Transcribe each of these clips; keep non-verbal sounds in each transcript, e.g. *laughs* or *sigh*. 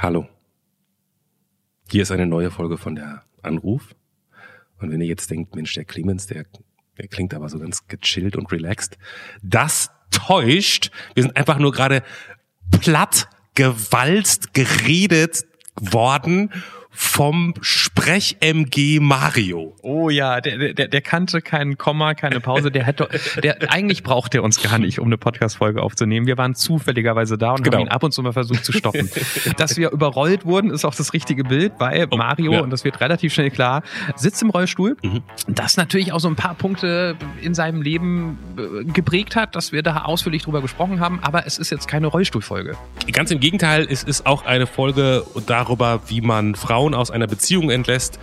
Hallo. Hier ist eine neue Folge von der Anruf. Und wenn ihr jetzt denkt, Mensch, der Clemens, der, der klingt aber so ganz gechillt und relaxed, das täuscht. Wir sind einfach nur gerade platt, gewalzt, geredet worden vom Sprech-MG Mario. Oh ja, der, der, der kannte keinen Komma, keine Pause. Der hätte, der eigentlich braucht er uns gar nicht, um eine Podcast-Folge aufzunehmen. Wir waren zufälligerweise da und genau. haben ihn ab und zu mal versucht zu stoppen. *laughs* Dass wir überrollt wurden, ist auch das richtige Bild, weil oh, Mario, ja. und das wird relativ schnell klar, sitzt im Rollstuhl. Mhm. Das natürlich auch so ein paar Punkte in seinem Leben äh, geprägt hat, dass wir da ausführlich drüber gesprochen haben. Aber es ist jetzt keine Rollstuhlfolge. Ganz im Gegenteil, es ist auch eine Folge darüber, wie man Frauen Frauen aus einer Beziehung entlässt,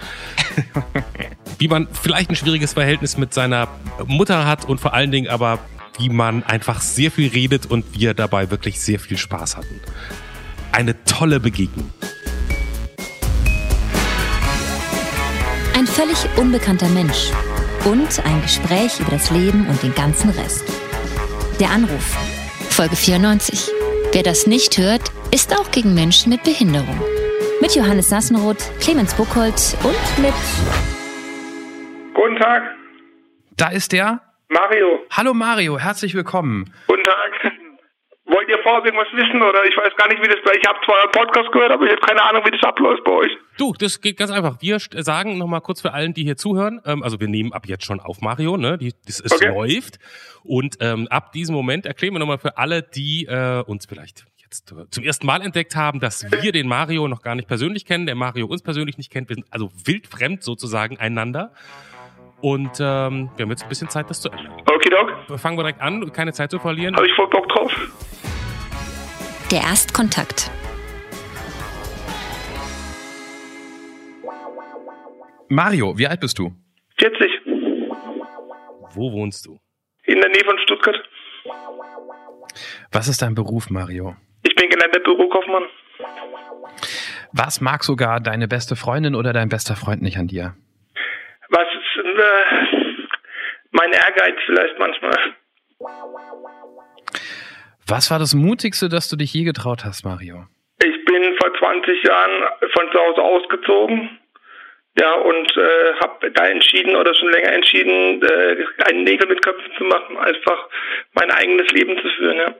*laughs* wie man vielleicht ein schwieriges Verhältnis mit seiner Mutter hat und vor allen Dingen aber, wie man einfach sehr viel redet und wir dabei wirklich sehr viel Spaß hatten. Eine tolle Begegnung. Ein völlig unbekannter Mensch und ein Gespräch über das Leben und den ganzen Rest. Der Anruf. Folge 94. Wer das nicht hört, ist auch gegen Menschen mit Behinderung. Mit Johannes Sassenroth, Clemens Buchholz und mit. Guten Tag. Da ist der. Mario. Hallo Mario, herzlich willkommen. Guten Tag. Wollt ihr vorher irgendwas wissen oder ich weiß gar nicht, wie das bei Ich habe zwar einen Podcast gehört, aber ich habe keine Ahnung, wie das abläuft bei euch. Du, das geht ganz einfach. Wir sagen nochmal kurz für allen, die hier zuhören, ähm, also wir nehmen ab jetzt schon auf Mario, ne? Die, das, es okay. läuft. Und ähm, ab diesem Moment erklären wir nochmal für alle, die äh, uns vielleicht jetzt zum ersten Mal entdeckt haben, dass wir den Mario noch gar nicht persönlich kennen, der Mario uns persönlich nicht kennt. Wir sind also wildfremd sozusagen einander. Und ähm, wir haben jetzt ein bisschen Zeit, das zu ändern. Okay, Doc. Fangen wir direkt an, keine Zeit zu verlieren. Habe ich voll Bock drauf. Der Erstkontakt. Mario, wie alt bist du? 40. Wo wohnst du? In der Nähe von Stuttgart. Was ist dein Beruf, Mario? Ich bin gelernter Bürokaufmann. Was mag sogar deine beste Freundin oder dein bester Freund nicht an dir? Was ist äh, mein Ehrgeiz vielleicht manchmal. Was war das Mutigste, dass du dich je getraut hast, Mario? Ich bin vor 20 Jahren von zu Hause ausgezogen. Ja, und äh, habe da entschieden oder schon länger entschieden, äh, einen Nägel mit Köpfen zu machen, einfach mein eigenes Leben zu führen. Ja.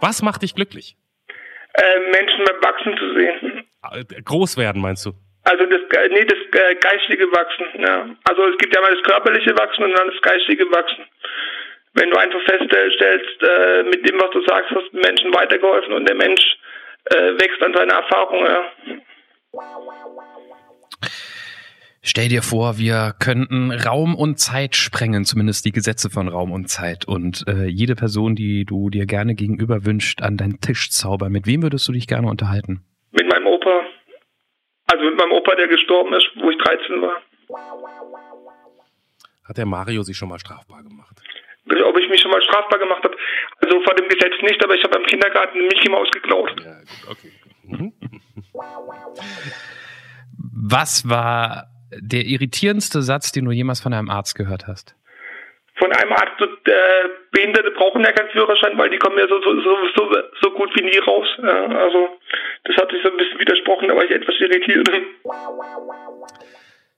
Was macht dich glücklich? Äh, Menschen beim Wachsen zu sehen. Äh, groß werden, meinst du? Also das, nee, das äh, geistige Wachsen. Ja. Also es gibt ja mal das körperliche Wachsen und dann das geistige Wachsen. Wenn du einfach feststellst, äh, mit dem, was du sagst, hast du Menschen weitergeholfen und der Mensch äh, wächst an seiner Erfahrung. Ja. Stell dir vor, wir könnten Raum und Zeit sprengen, zumindest die Gesetze von Raum und Zeit. Und äh, jede Person, die du dir gerne gegenüber wünscht, an deinen Tisch zaubern. Mit wem würdest du dich gerne unterhalten? Mit meinem Opa. Also mit meinem Opa, der gestorben ist, wo ich 13 war. Hat der Mario sich schon mal strafbar gemacht? Ob ich mich schon mal strafbar gemacht habe? Also vor dem Gesetz nicht, aber ich habe beim Kindergarten Mickey Maus geklaut. Ja, gut, okay. Mhm. Was war der irritierendste Satz, den du jemals von einem Arzt gehört hast? Von einem Arzt, so, äh, Behinderte brauchen ja keinen Führerschein, weil die kommen ja so, so, so, so gut wie nie raus. Ja, also das hat sich so ein bisschen widersprochen, da war ich etwas irritiert.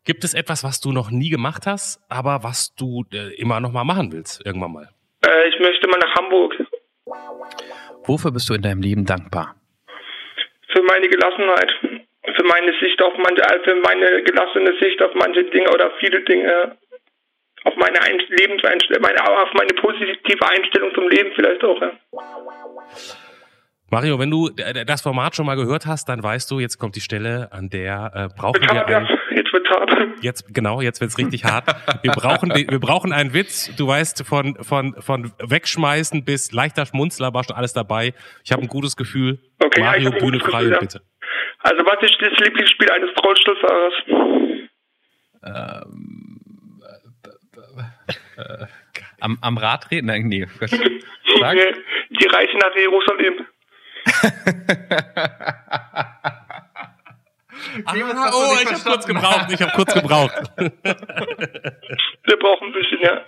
Gibt es etwas, was du noch nie gemacht hast, aber was du äh, immer noch mal machen willst, irgendwann mal? Äh, ich möchte mal nach Hamburg. Wofür bist du in deinem Leben dankbar? Für meine Gelassenheit für meine Sicht auf manche, äh, für meine gelassene Sicht auf manche Dinge oder viele Dinge, auf meine Lebenseinstellung, meine, auf meine positive Einstellung zum Leben vielleicht auch. Ja. Mario, wenn du das Format schon mal gehört hast, dann weißt du, jetzt kommt die Stelle, an der äh, brauchen wir einen, Jetzt wird's hart. Jetzt genau, jetzt wird's richtig hart. Wir brauchen wir brauchen einen Witz. Du weißt von von von wegschmeißen bis leichter Schmunzler war schon alles dabei. Ich habe ein gutes Gefühl. Okay, Mario, ja, Bühne frei, Gefühl, ja. bitte. Also was ist das Lieblingsspiel eines Rollstuhlfahrers? Ähm, äh, äh, am, am Rad reden? Nein, nee. *laughs* Sag. Die Reise nach Jerusalem. *laughs* ah, oh, ich habe kurz gebraucht. Ich habe kurz gebraucht. *laughs* Wir brauchen ein bisschen, ja.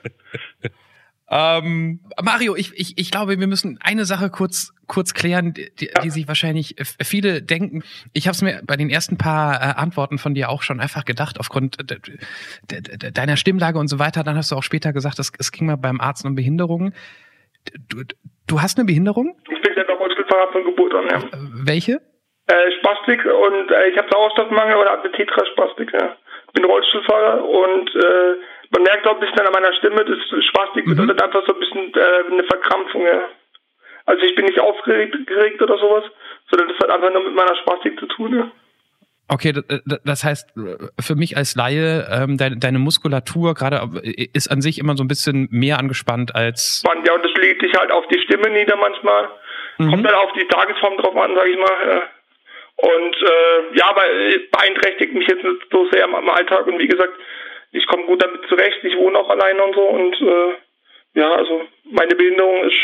Ähm, Mario, ich, ich, ich glaube, wir müssen eine Sache kurz kurz klären, die, die, ja. die sich wahrscheinlich viele denken. Ich habe es mir bei den ersten paar äh, Antworten von dir auch schon einfach gedacht, aufgrund deiner Stimmlage und so weiter. Dann hast du auch später gesagt, es, es ging mal beim Arzt um Behinderungen. Du, du hast eine Behinderung? Ich bin ja noch Rollstuhlfahrer von Geburt an, ja. Welche? Äh, Spastik und äh, ich habe Sauerstoffmangel oder Tetraspastik, ja. Ich bin Rollstuhlfahrer und äh, man merkt auch ein bisschen an meiner Stimme, das Spastik mhm. bedeutet einfach so ein bisschen äh, eine Verkrampfung, ja. Also ich bin nicht aufgeregt oder sowas, sondern das hat einfach nur mit meiner Spastik zu tun, ja. Okay, das heißt, für mich als Laie, ähm, deine, deine Muskulatur gerade äh, ist an sich immer so ein bisschen mehr angespannt als. Ja, und das legt sich halt auf die Stimme nieder manchmal. Mhm. Kommt dann auf die Tagesform drauf an, sag ich mal. Und äh, ja, aber beeinträchtigt mich jetzt nicht so sehr am Alltag. Und wie gesagt, ich komme gut damit zurecht. Ich wohne auch alleine und so. Und äh, ja, also meine Behinderung ist,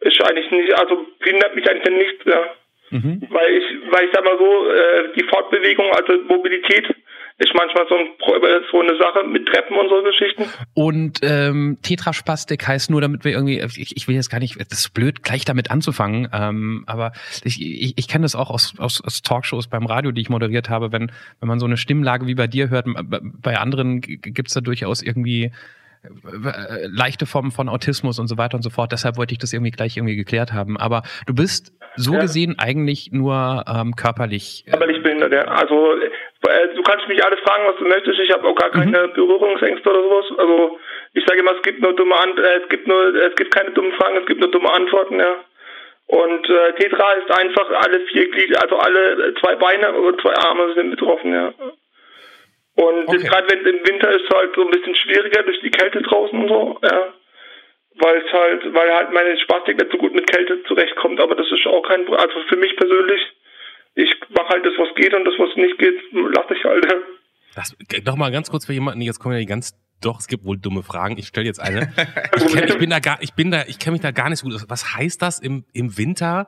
ist eigentlich nicht, also behindert mich eigentlich nicht, ja. Mhm. Weil ich, weil ich sag mal so, äh, die Fortbewegung, also Mobilität, ist manchmal so, ein, so eine Sache mit Treppen und so Geschichten. Und ähm, Tetraspastik heißt nur, damit wir irgendwie, ich, ich will jetzt gar nicht, das ist blöd, gleich damit anzufangen, ähm, aber ich, ich, ich kenne das auch aus, aus, aus Talkshows beim Radio, die ich moderiert habe, wenn, wenn man so eine Stimmlage wie bei dir hört, bei anderen gibt's da durchaus irgendwie äh, leichte Formen von Autismus und so weiter und so fort. Deshalb wollte ich das irgendwie gleich irgendwie geklärt haben. Aber du bist so ja. gesehen eigentlich nur ähm, körperlich. Äh, körperlich behindert, ja. Also äh, du kannst mich alles fragen, was du möchtest. Ich habe auch gar keine mhm. Berührungsängste oder sowas. Also ich sage immer, es gibt nur dumme Ant äh, es gibt nur es gibt keine dummen Fragen, es gibt nur dumme Antworten, ja. Und äh, Tetra ist einfach alle vier Glieder, also alle zwei Beine und zwei Arme sind betroffen, ja. Und okay. gerade wenn im Winter ist es halt so ein bisschen schwieriger durch die Kälte draußen und so, ja. Weil es halt, weil halt meine Spastik nicht so gut mit Kälte zurechtkommt, aber das ist auch kein, also für mich persönlich, ich mache halt das, was geht und das, was nicht geht, lasse ich halt. Das, noch mal ganz kurz für jemanden, jetzt kommen ja die ganz, doch, es gibt wohl dumme Fragen. Ich stelle jetzt eine. *laughs* Ich, kenn, ich bin da gar, ich bin da, ich kenne mich da gar nicht so gut. Was heißt das im, im Winter?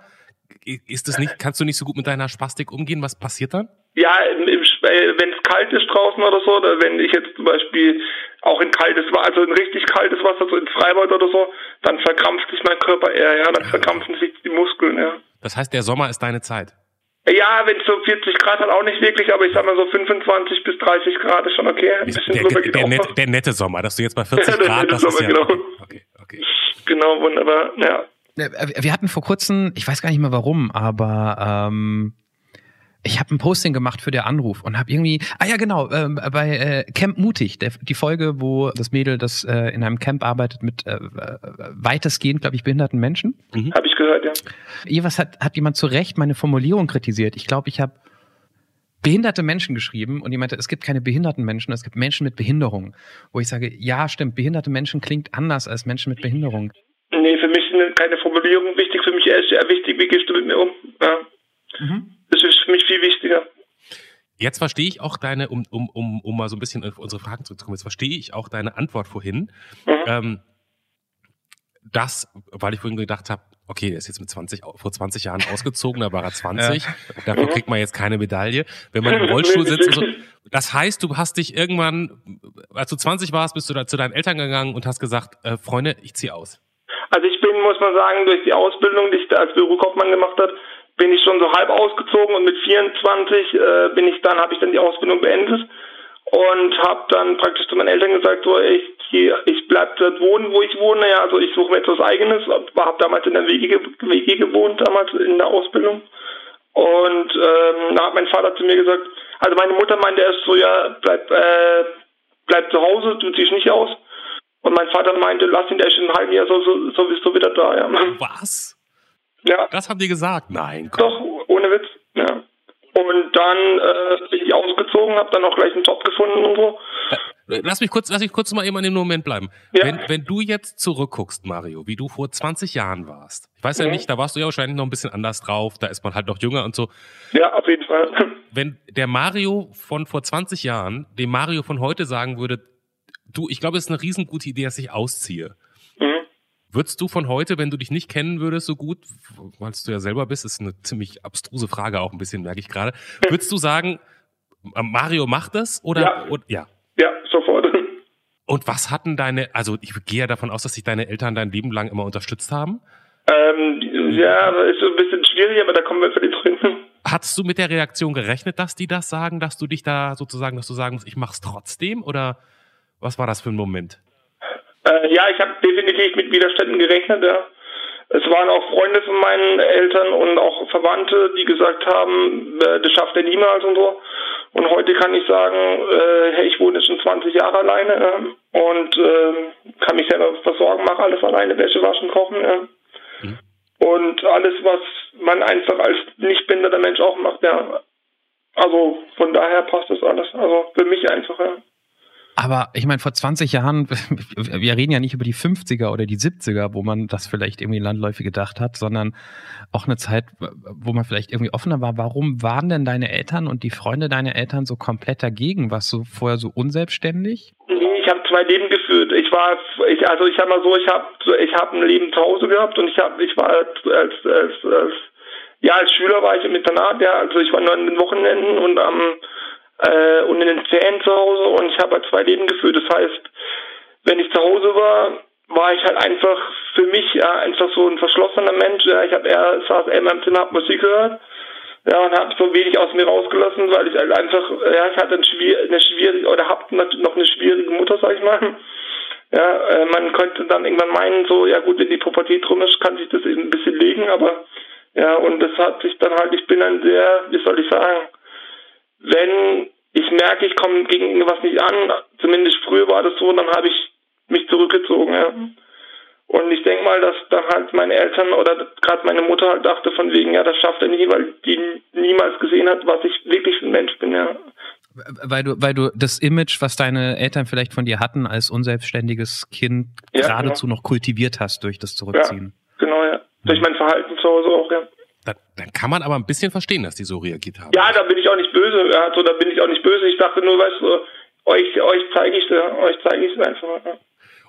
Ist das nicht, kannst du nicht so gut mit deiner Spastik umgehen? Was passiert dann? Ja, wenn es kalt ist draußen oder so, oder wenn ich jetzt zum Beispiel auch in kaltes Wasser, also in richtig kaltes Wasser, so ins Freibad oder so, dann verkrampft sich mein Körper eher, ja, dann verkrampfen sich die Muskeln, ja. Das heißt, der Sommer ist deine Zeit? Ja, wenn es so 40 Grad hat, auch nicht wirklich, aber ich sag mal so 25 bis 30 Grad ist schon okay. Ein bisschen der, der, der, net, der, nette Sommer, dass du jetzt bei *laughs* 40 Grad, das Sommer, ist ja, genau. Okay, okay. Genau, wunderbar, ja. Wir hatten vor kurzem, ich weiß gar nicht mehr warum, aber ähm, ich habe ein Posting gemacht für der Anruf und habe irgendwie, ah ja genau, äh, bei äh, Camp Mutig, der, die Folge, wo das Mädel, das äh, in einem Camp arbeitet mit äh, weitestgehend, glaube ich, behinderten Menschen. Mhm. Habe ich gehört, ja. Jeweils hat, hat jemand zu Recht meine Formulierung kritisiert. Ich glaube, ich habe behinderte Menschen geschrieben und die meinte, es gibt keine behinderten Menschen, es gibt Menschen mit Behinderung. Wo ich sage, ja, stimmt, behinderte Menschen klingt anders als Menschen mit Behinderung. Nee, für mich ist keine Formulierung wichtig, für mich ist eher wichtig, wie gehst du mit mir um. Ja. Mhm. Das ist für mich viel wichtiger. Jetzt verstehe ich auch deine, um, um, um, um mal so ein bisschen auf unsere Fragen zurückzukommen, jetzt verstehe ich auch deine Antwort vorhin. Mhm. Ähm, das, weil ich vorhin gedacht habe, okay, der ist jetzt mit 20, vor 20 Jahren ausgezogen, da war er 20, *laughs* ja. dafür kriegt man jetzt keine Medaille. Wenn man im Rollstuhl sitzt, so, das heißt, du hast dich irgendwann, als du 20 warst, bist du da zu deinen Eltern gegangen und hast gesagt, äh, Freunde, ich ziehe aus. Also ich bin, muss man sagen, durch die Ausbildung, die ich als Bürokaufmann gemacht habe, bin ich schon so halb ausgezogen und mit 24 äh, bin ich dann, habe ich dann die Ausbildung beendet und habe dann praktisch zu meinen Eltern gesagt, so ich, ich bleib dort wohnen, wo ich wohne, ja, also ich suche mir etwas Eigenes, habe damals in der WG, WG gewohnt, damals in der Ausbildung und ähm, da hat mein Vater zu mir gesagt, also meine Mutter meinte erst so, ja, bleib, äh, bleib zu Hause, du ziehst nicht aus. Und mein Vater meinte, lass ihn, der ist in einem halben Jahr so, so, sowieso wieder da, ja. Was? Ja. Das haben die gesagt? Nein. Komm. Doch, ohne Witz. Ja. Und dann äh, bin ich ausgezogen, habe dann auch gleich einen Job gefunden und so. Äh, lass mich kurz, lass mich kurz mal eben in dem Moment bleiben. Ja. Wenn, wenn du jetzt zurückguckst, Mario, wie du vor 20 Jahren warst. Ich weiß ja mhm. nicht, da warst du ja wahrscheinlich noch ein bisschen anders drauf, da ist man halt noch jünger und so. Ja, auf jeden Fall. *laughs* Wenn der Mario von vor 20 Jahren dem Mario von heute sagen würde, du, ich glaube, es ist eine riesengute Idee, dass ich ausziehe. Würdest du von heute, wenn du dich nicht kennen würdest so gut, weil du ja selber bist, ist eine ziemlich abstruse Frage auch ein bisschen, merke ich gerade. *laughs* Würdest du sagen, Mario macht das oder ja, oder, ja. ja sofort. Und was hatten deine, also ich gehe ja davon aus, dass sich deine Eltern dein Leben lang immer unterstützt haben. Ähm, ja, ist so ein bisschen schwierig, aber da kommen wir für die drin. Hattest du mit der Reaktion gerechnet, dass die das sagen, dass du dich da sozusagen, dass du sagen musst, ich mach's trotzdem? Oder was war das für ein Moment? Äh, ja, ich habe definitiv mit Widerständen gerechnet, ja. Es waren auch Freunde von meinen Eltern und auch Verwandte, die gesagt haben, äh, das schafft er niemals und so. Und heute kann ich sagen, äh, hey, ich wohne jetzt schon 20 Jahre alleine und äh, kann mich selber versorgen, mache alles alleine, Wäsche waschen, kochen. Mhm. Und alles, was man einfach als nicht behinderter Mensch auch macht, ja. Also von daher passt das alles. Also für mich einfach, ja. Aber ich meine, vor 20 Jahren, *laughs* wir reden ja nicht über die 50er oder die 70er, wo man das vielleicht irgendwie landläufig gedacht hat, sondern auch eine Zeit, wo man vielleicht irgendwie offener war. Warum waren denn deine Eltern und die Freunde deiner Eltern so komplett dagegen? Warst du vorher so unselbstständig? Nee, ich habe zwei Leben geführt. Ich war, ich, also ich habe mal so, ich habe ich hab ein Leben zu Hause gehabt und ich habe, ich war als, als, als, als ja, als Schüler war ich im Internat, ja, also ich war nur an den Wochenenden und am äh, und in den Ferien zu Hause und ich habe halt zwei Leben geführt. Das heißt, wenn ich zu Hause war, war ich halt einfach für mich ja, einfach so ein verschlossener Mensch. Ja. Ich habe eher saß eher in meinem Zimmer, hab Musik gehört. Ja, und habe so wenig aus mir rausgelassen, weil ich halt einfach, ja, ich hatte ein schwier eine schwierige, oder hab noch eine schwierige Mutter, sag ich mal. Ja, äh, man könnte dann irgendwann meinen, so, ja gut, wenn die Pubertät rum ist, kann sich das eben ein bisschen legen, aber ja, und das hat sich dann halt, ich bin ein sehr, wie soll ich sagen, wenn ich merke, ich komme gegen irgendwas nicht an, zumindest früher war das so, dann habe ich mich zurückgezogen. Ja. Mhm. Und ich denke mal, dass dann halt meine Eltern oder gerade meine Mutter halt dachte von wegen, ja, das schafft er nie, weil die niemals gesehen hat, was ich wirklich für ein Mensch bin, ja. Weil du, weil du das Image, was deine Eltern vielleicht von dir hatten, als unselbstständiges Kind ja, geradezu genau. noch kultiviert hast durch das Zurückziehen. Ja, genau, ja. Durch mein Verhalten zu Hause auch, ja. Da, dann kann man aber ein bisschen verstehen, dass die so reagiert haben. Ja, da bin ich auch nicht böse. Also, da bin ich auch nicht böse. Ich dachte nur, weißt du, euch, euch zeige ich es, euch zeige ich es einfach. Ja.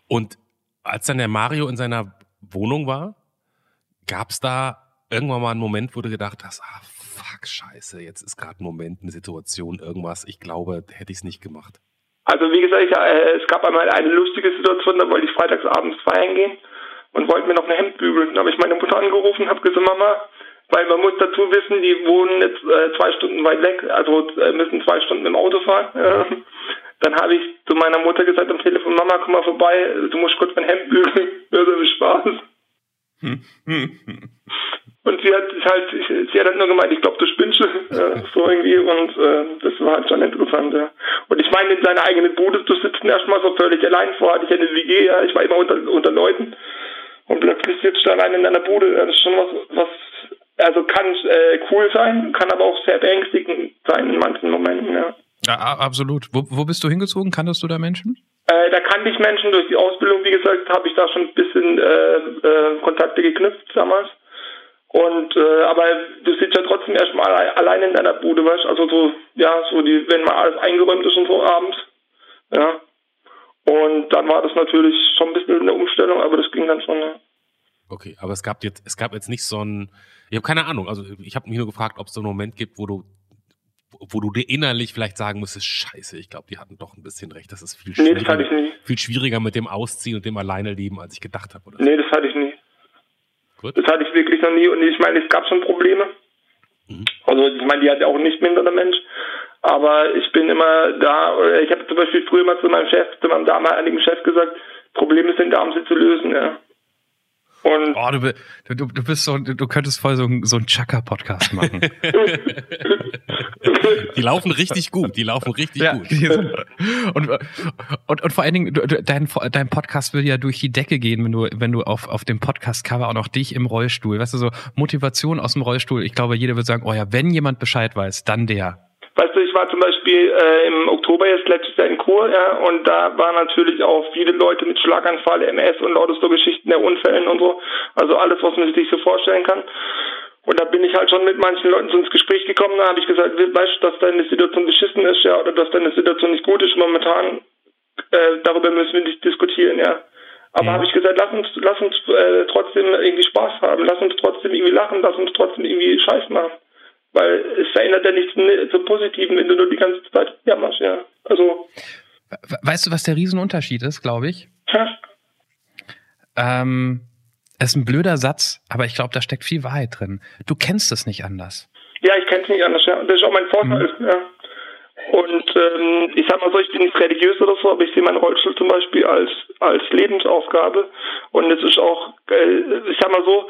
Und als dann der Mario in seiner Wohnung war, gab es da irgendwann mal einen Moment, wo du gedacht hast, ah, fuck, scheiße, jetzt ist gerade ein Moment, eine Situation, irgendwas, ich glaube, hätte ich es nicht gemacht. Also wie gesagt, ich, äh, es gab einmal eine lustige Situation, da wollte ich freitagsabends feiern gehen und wollte mir noch ein Hemd bügeln. Da habe ich meine Mutter angerufen und habe gesagt, Mama, weil man muss dazu wissen, die wohnen jetzt äh, zwei Stunden weit weg, also äh, müssen zwei Stunden mit dem Auto fahren. *laughs* Äh, dann habe ich zu meiner Mutter gesagt am Telefon, Mama, komm mal vorbei, du musst kurz mein Hemd bügeln. Ja, so viel Spaß. *laughs* und sie hat halt, sie hat halt nur gemeint, ich glaube, du spinnst *laughs* so irgendwie und äh, das war halt schon interessant. Ja. Und ich meine, in seiner eigenen Bude zu sitzen, erstmal so völlig allein vor, hatte ich eine WG, ja, ich war immer unter, unter Leuten und plötzlich sitzt du allein in deiner Bude, das ist schon was, was also kann äh, cool sein, kann aber auch sehr beängstigend sein in manchen Momenten, ja. Ja, absolut. Wo, wo bist du hingezogen? Kanntest du da Menschen? Äh, da kannte ich Menschen durch die Ausbildung, wie gesagt, habe ich da schon ein bisschen äh, äh, Kontakte geknüpft damals. Und äh, aber du sitzt ja trotzdem erstmal allein in deiner Bude, weißt also so, ja, so die, wenn mal alles eingeräumt ist und so abends. Ja. Und dann war das natürlich schon ein bisschen eine Umstellung, aber das ging dann schon, ja. Okay, aber es gab jetzt, es gab jetzt nicht so ein, ich habe keine Ahnung, also ich habe mich nur gefragt, ob es so einen Moment gibt, wo du wo du dir innerlich vielleicht sagen müsstest, scheiße, ich glaube, die hatten doch ein bisschen recht, das ist viel schwieriger, nee, das hatte ich nie. viel schwieriger mit dem Ausziehen und dem Alleine leben, als ich gedacht habe. Oder. Nee, das hatte ich nie. Gut. Das hatte ich wirklich noch nie und ich meine, es gab schon Probleme. Mhm. Also ich meine, die hat ja auch nicht minder der Mensch. Aber ich bin immer da, ich habe zum Beispiel früher mal zu meinem Chef, zu meinem damaligen Chef gesagt, Probleme sind da, um sie zu lösen, ja. Und oh, du, du, du bist so, du könntest voll so, so einen Chaka-Podcast machen. die laufen richtig gut, die laufen richtig ja, gut. Und, und, und vor allen Dingen, dein, dein Podcast würde ja durch die Decke gehen, wenn du, wenn du auf, auf dem Podcast-Cover auch noch dich im Rollstuhl, weißt du, so Motivation aus dem Rollstuhl. Ich glaube, jeder würde sagen, oh ja, wenn jemand Bescheid weiß, dann der. Weißt du, ich war zum Beispiel äh, im Oktober jetzt letztes Jahr in Kur, ja, und da waren natürlich auch viele Leute mit Schlaganfall, MS und lauter so Geschichten der Unfällen und so. Also alles, was man sich so vorstellen kann. Und da bin ich halt schon mit manchen Leuten so ins Gespräch gekommen. Da habe ich gesagt, weißt du, dass deine Situation beschissen ist, ja, oder dass deine Situation nicht gut ist momentan. Äh, darüber müssen wir nicht diskutieren, ja. Aber ja. habe ich gesagt, lass uns, lass uns äh, trotzdem irgendwie Spaß haben, lass uns trotzdem irgendwie lachen, lass uns trotzdem irgendwie Scheiß machen. Weil es verändert ja nichts zum Positiven, wenn du nur die ganze Zeit jammerst, ja. Also. Weißt du, was der Riesenunterschied ist, glaube ich? Ja. Ähm, Es ist ein blöder Satz, aber ich glaube, da steckt viel Wahrheit drin. Du kennst es nicht anders. Ja, ich kenne es nicht anders, ja. Das ist auch mein Vorteil, mhm. ja. Und ähm, ich sag mal so, ich bin nicht religiös oder so, aber ich sehe meinen Rollstuhl zum Beispiel als als Lebensaufgabe. Und es ist auch, äh, ich sag mal so,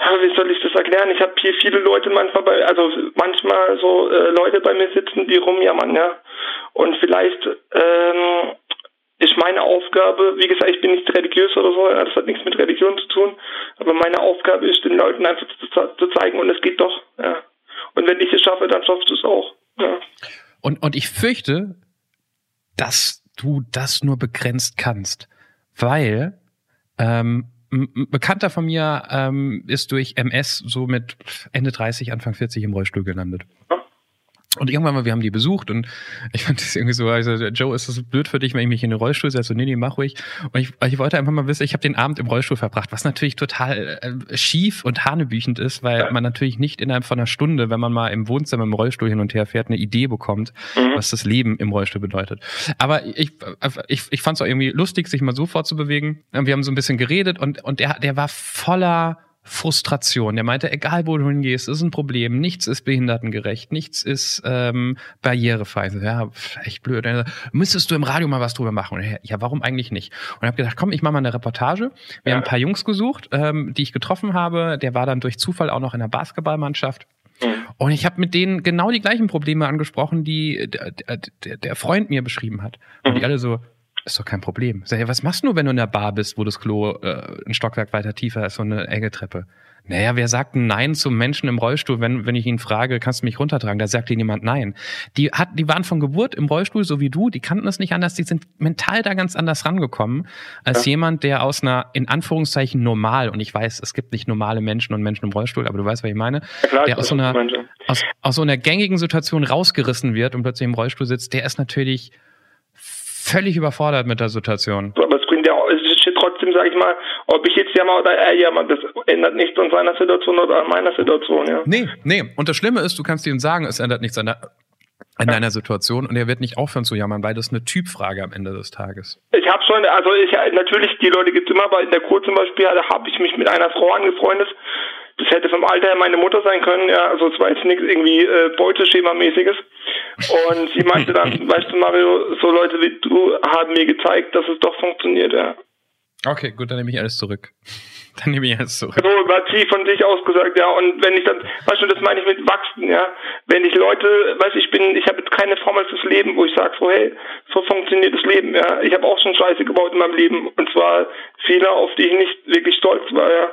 wie soll ich das erklären? Ich habe hier viele Leute manchmal bei, also manchmal so äh, Leute bei mir sitzen, die rumjammern, ja. Und vielleicht ähm, ist meine Aufgabe, wie gesagt, ich bin nicht religiös oder so, das hat nichts mit Religion zu tun, aber meine Aufgabe ist, den Leuten einfach zu, zu zeigen, und es geht doch, ja. Und wenn ich es schaffe, dann schaffst du es auch, ja. Und, und ich fürchte, dass du das nur begrenzt kannst, weil ähm, Bekannter von mir ähm, ist durch MS so mit Ende 30, Anfang 40 im Rollstuhl gelandet. Und irgendwann mal, wir haben die besucht und ich fand das irgendwie so, also Joe, ist das blöd für dich, wenn ich mich in den Rollstuhl setze? Nee, nee, mach ruhig. Und ich, ich wollte einfach mal wissen, ich habe den Abend im Rollstuhl verbracht, was natürlich total äh, schief und hanebüchend ist, weil ja. man natürlich nicht innerhalb von einer Stunde, wenn man mal im Wohnzimmer im Rollstuhl hin und her fährt, eine Idee bekommt, mhm. was das Leben im Rollstuhl bedeutet. Aber ich, ich, ich fand es auch irgendwie lustig, sich mal so vorzubewegen. Wir haben so ein bisschen geredet und, und der, der war voller Frustration. Der meinte, egal wo du hingehst, ist ein Problem. Nichts ist behindertengerecht, nichts ist ähm, barrierefrei. Ja, echt blöd. Dann, müsstest du im Radio mal was drüber machen? Und, ja, warum eigentlich nicht? Und habe gedacht, komm, ich mache mal eine Reportage. Wir ja. haben ein paar Jungs gesucht, ähm, die ich getroffen habe. Der war dann durch Zufall auch noch in der Basketballmannschaft. Mhm. Und ich habe mit denen genau die gleichen Probleme angesprochen, die der, der, der Freund mir beschrieben hat. Und die mhm. alle so, ist doch kein Problem. Sag, ja, was machst du, wenn du in der Bar bist, wo das Klo äh, ein Stockwerk weiter tiefer ist, so eine enge Treppe? Naja, wer sagt Nein zum Menschen im Rollstuhl, wenn, wenn ich ihn frage, kannst du mich runtertragen? Da sagt dir niemand Nein. Die, hat, die waren von Geburt im Rollstuhl, so wie du, die kannten es nicht anders, die sind mental da ganz anders rangekommen, als ja. jemand, der aus einer, in Anführungszeichen, normal, und ich weiß, es gibt nicht normale Menschen und Menschen im Rollstuhl, aber du weißt, was ich meine, ja, klar, der aus so, einer, aus, aus so einer gängigen Situation rausgerissen wird und plötzlich im Rollstuhl sitzt, der ist natürlich völlig überfordert mit der Situation. Aber es bringt ja auch, es ist trotzdem, sage ich mal, ob ich jetzt jammer oder er jammert, das ändert nichts an seiner Situation oder an meiner Situation, ja. Nee, nee. Und das Schlimme ist, du kannst ihm sagen, es ändert nichts an, der, an ja. deiner Situation und er wird nicht aufhören zu jammern, weil das ist eine Typfrage am Ende des Tages. Ich habe schon, also ich natürlich, die Leute gibt es immer, aber in der Kur zum Beispiel, da habe ich mich mit einer Frau angefreundet, das hätte vom Alter her meine Mutter sein können, ja, also es war jetzt nichts irgendwie äh, Beuteschema-mäßiges. Und sie meinte dann, *laughs* weißt du, Mario, so Leute wie du haben mir gezeigt, dass es doch funktioniert, ja. Okay, gut, dann nehme ich alles zurück. *laughs* Dann nehme ich alles zurück. So sie von sich aus gesagt, ja. Und wenn ich dann, weißt du, das meine ich mit wachsen, ja. Wenn ich Leute, weißt du, ich bin, ich habe jetzt keine Formel fürs Leben, wo ich sage, so, hey, so funktioniert das Leben, ja. Ich habe auch schon Scheiße gebaut in meinem Leben. Und zwar Fehler, auf die ich nicht wirklich stolz war, ja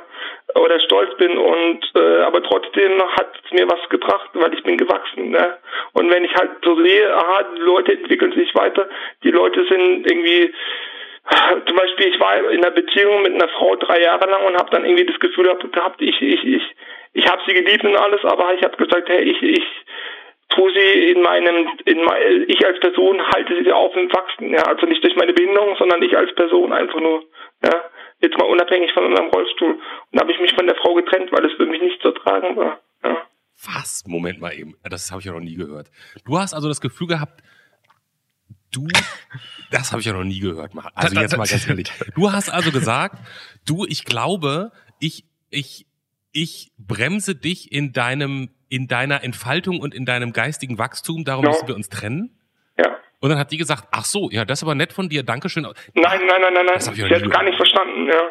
oder stolz bin und äh, aber trotzdem hat es mir was gebracht, weil ich bin gewachsen. Ne? Und wenn ich halt so sehe, aha, die Leute entwickeln sich weiter, die Leute sind irgendwie *laughs* zum Beispiel, ich war in einer Beziehung mit einer Frau drei Jahre lang und habe dann irgendwie das Gefühl gehabt, ich ich ich ich habe sie geliebt und alles, aber ich habe gesagt, hey, ich ich tue sie in meinem, in mein, ich als Person halte sie auf im Wachsen, ja, also nicht durch meine Behinderung, sondern ich als Person einfach nur, ja jetzt mal unabhängig von meinem Rollstuhl. Und da habe ich mich von der Frau getrennt, weil es für mich nicht zu tragen war. Ja. Was? Moment mal eben. Das habe ich ja noch nie gehört. Du hast also das Gefühl gehabt, du, das habe ich ja noch nie gehört. Also jetzt mal ganz ehrlich. Du hast also gesagt, du, ich glaube, ich, ich, ich bremse dich in deinem, in deiner Entfaltung und in deinem geistigen Wachstum. Darum ja. müssen wir uns trennen. Und dann hat die gesagt, ach so, ja, das ist aber nett von dir, Dankeschön. Nein, nein, nein, nein, nein. Das hab ich sie hat gar nicht verstanden, ja.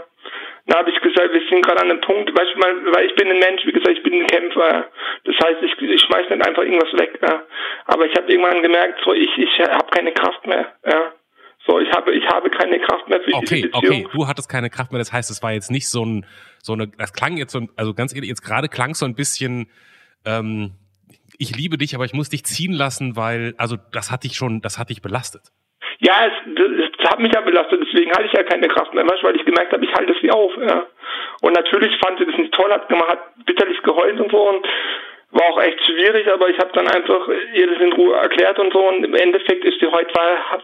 Da habe ich gesagt, wir sind gerade an einem Punkt, weißt du, mal, weil ich bin ein Mensch, wie gesagt, ich bin ein Kämpfer. Das heißt, ich, ich schmeiß nicht einfach irgendwas weg. Ja. Aber ich habe irgendwann gemerkt, so ich, ich habe keine Kraft mehr. Ja. So, ich habe, ich habe keine Kraft mehr für okay, diese Beziehung. Okay, du hattest keine Kraft mehr. Das heißt, es war jetzt nicht so ein, so eine, das klang jetzt so, also ganz ehrlich, jetzt gerade klang so ein bisschen, ähm, ich liebe dich, aber ich muss dich ziehen lassen, weil, also das hat dich schon, das hat dich belastet. Ja, es, es hat mich ja belastet, deswegen hatte ich ja keine Kraft mehr, weil ich gemerkt habe, ich halte sie auf. Ja. Und natürlich fand sie das nicht toll, hat, man hat bitterlich geheult und so und war auch echt schwierig, aber ich habe dann einfach ihr das in Ruhe erklärt und so und im Endeffekt ist sie heute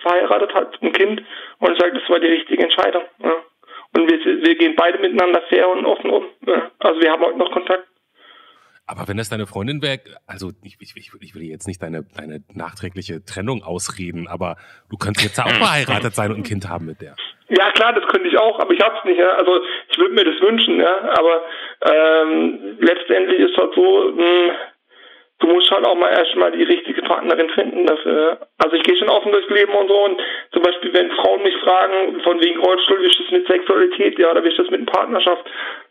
verheiratet, hat ein Kind und sagt, das war die richtige Entscheidung. Ja. Und wir, wir gehen beide miteinander fair und offen um. Ja. Also wir haben heute noch Kontakt. Aber wenn das deine Freundin wäre, also ich, ich, ich will jetzt nicht deine, deine nachträgliche Trennung ausreden, aber du könntest jetzt auch *laughs* verheiratet sein und ein Kind haben mit der. Ja klar, das könnte ich auch, aber ich hab's nicht. Ja. Also ich würde mir das wünschen, ja. Aber ähm, letztendlich ist das so, mh, hm, du musst halt auch mal erstmal die richtige Partnerin finden dafür. Also ich gehe schon offen durchs Leben und so und zum Beispiel, wenn Frauen mich fragen, von wegen Rollstuhl, wie ist das mit Sexualität, ja, oder wie ist das mit Partnerschaft,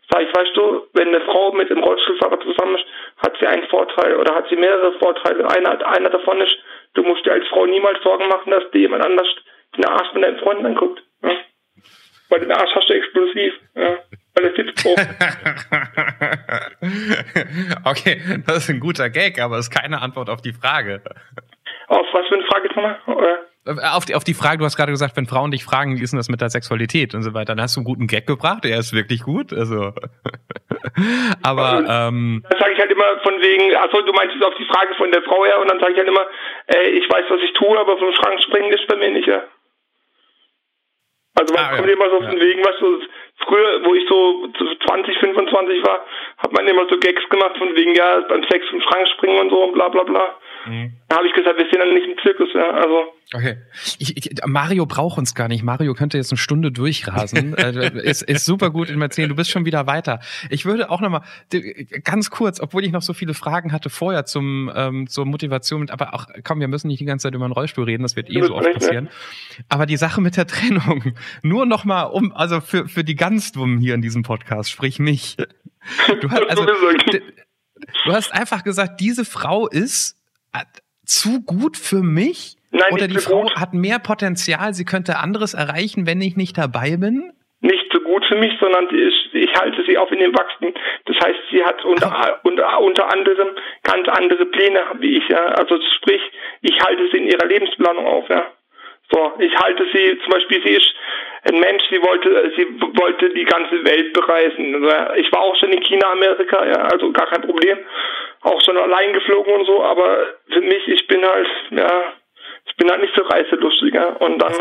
sage ich, weißt du, wenn eine Frau mit dem Rollstuhlfahrer zusammen ist, hat sie einen Vorteil oder hat sie mehrere Vorteile. Einer, einer davon ist, du musst dir als Frau niemals Sorgen machen, dass dir jemand anders den Arsch von deinem Freund anguckt. Ja? Weil den Arsch hast du explosiv. Ja? Weil der sitzt hoch. *laughs* okay, das ist ein guter Gag, aber ist keine Antwort auf die Frage. Auf was für eine Frage nochmal? Auf die, auf die Frage, du hast gerade gesagt, wenn Frauen dich fragen, wie ist denn das mit der Sexualität und so weiter, dann hast du einen guten Gag gebracht, er ist wirklich gut, also. *laughs* aber, ähm. Dann sage ich halt immer von wegen, achso, du meinst jetzt auf die Frage von der Frau her und dann sage ich halt immer, äh, ich weiß, was ich tue, aber vom Schrank springen ist bei mir nicht, ja. Also man ah, kommt ja. immer so den ja. Wegen, was so früher, wo ich so 20, 25 war, hat man immer so Gags gemacht von wegen, ja, beim Sex vom Schrank springen und so und bla bla bla. Mhm. Da habe ich gesagt, wir sind dann nicht im Zirkus, ja. Also. Okay. Ich, ich, Mario braucht uns gar nicht. Mario könnte jetzt eine Stunde durchrasen. *laughs* äh, ist, ist super gut in Erzählen. Du bist schon wieder weiter. Ich würde auch nochmal ganz kurz, obwohl ich noch so viele Fragen hatte vorher zum ähm, zur Motivation, aber auch komm, wir müssen nicht die ganze Zeit über einen Rollstuhl reden, das wird eh so oft passieren. Aber die Sache mit der Trennung, nur nochmal um, also für für die ganz Dummen hier in diesem Podcast, sprich mich. Du hast, *laughs* also, du hast einfach gesagt, diese Frau ist zu gut für mich? Nein, Oder die Frau gut. hat mehr Potenzial, sie könnte anderes erreichen, wenn ich nicht dabei bin? Nicht so gut für mich, sondern ich, ich halte sie auf in den Wachsen. Das heißt, sie hat unter, unter, unter anderem ganz andere Pläne wie ich. Ja. Also sprich, ich halte sie in ihrer Lebensplanung auf. Ja. So, ich halte sie, zum Beispiel, sie ist ein Mensch, sie wollte, sie wollte die ganze Welt bereisen. Also, ich war auch schon in China, Amerika, ja, also gar kein Problem auch schon allein geflogen und so, aber für mich, ich bin halt, ja, ich bin halt nicht so reiselustiger. Und dann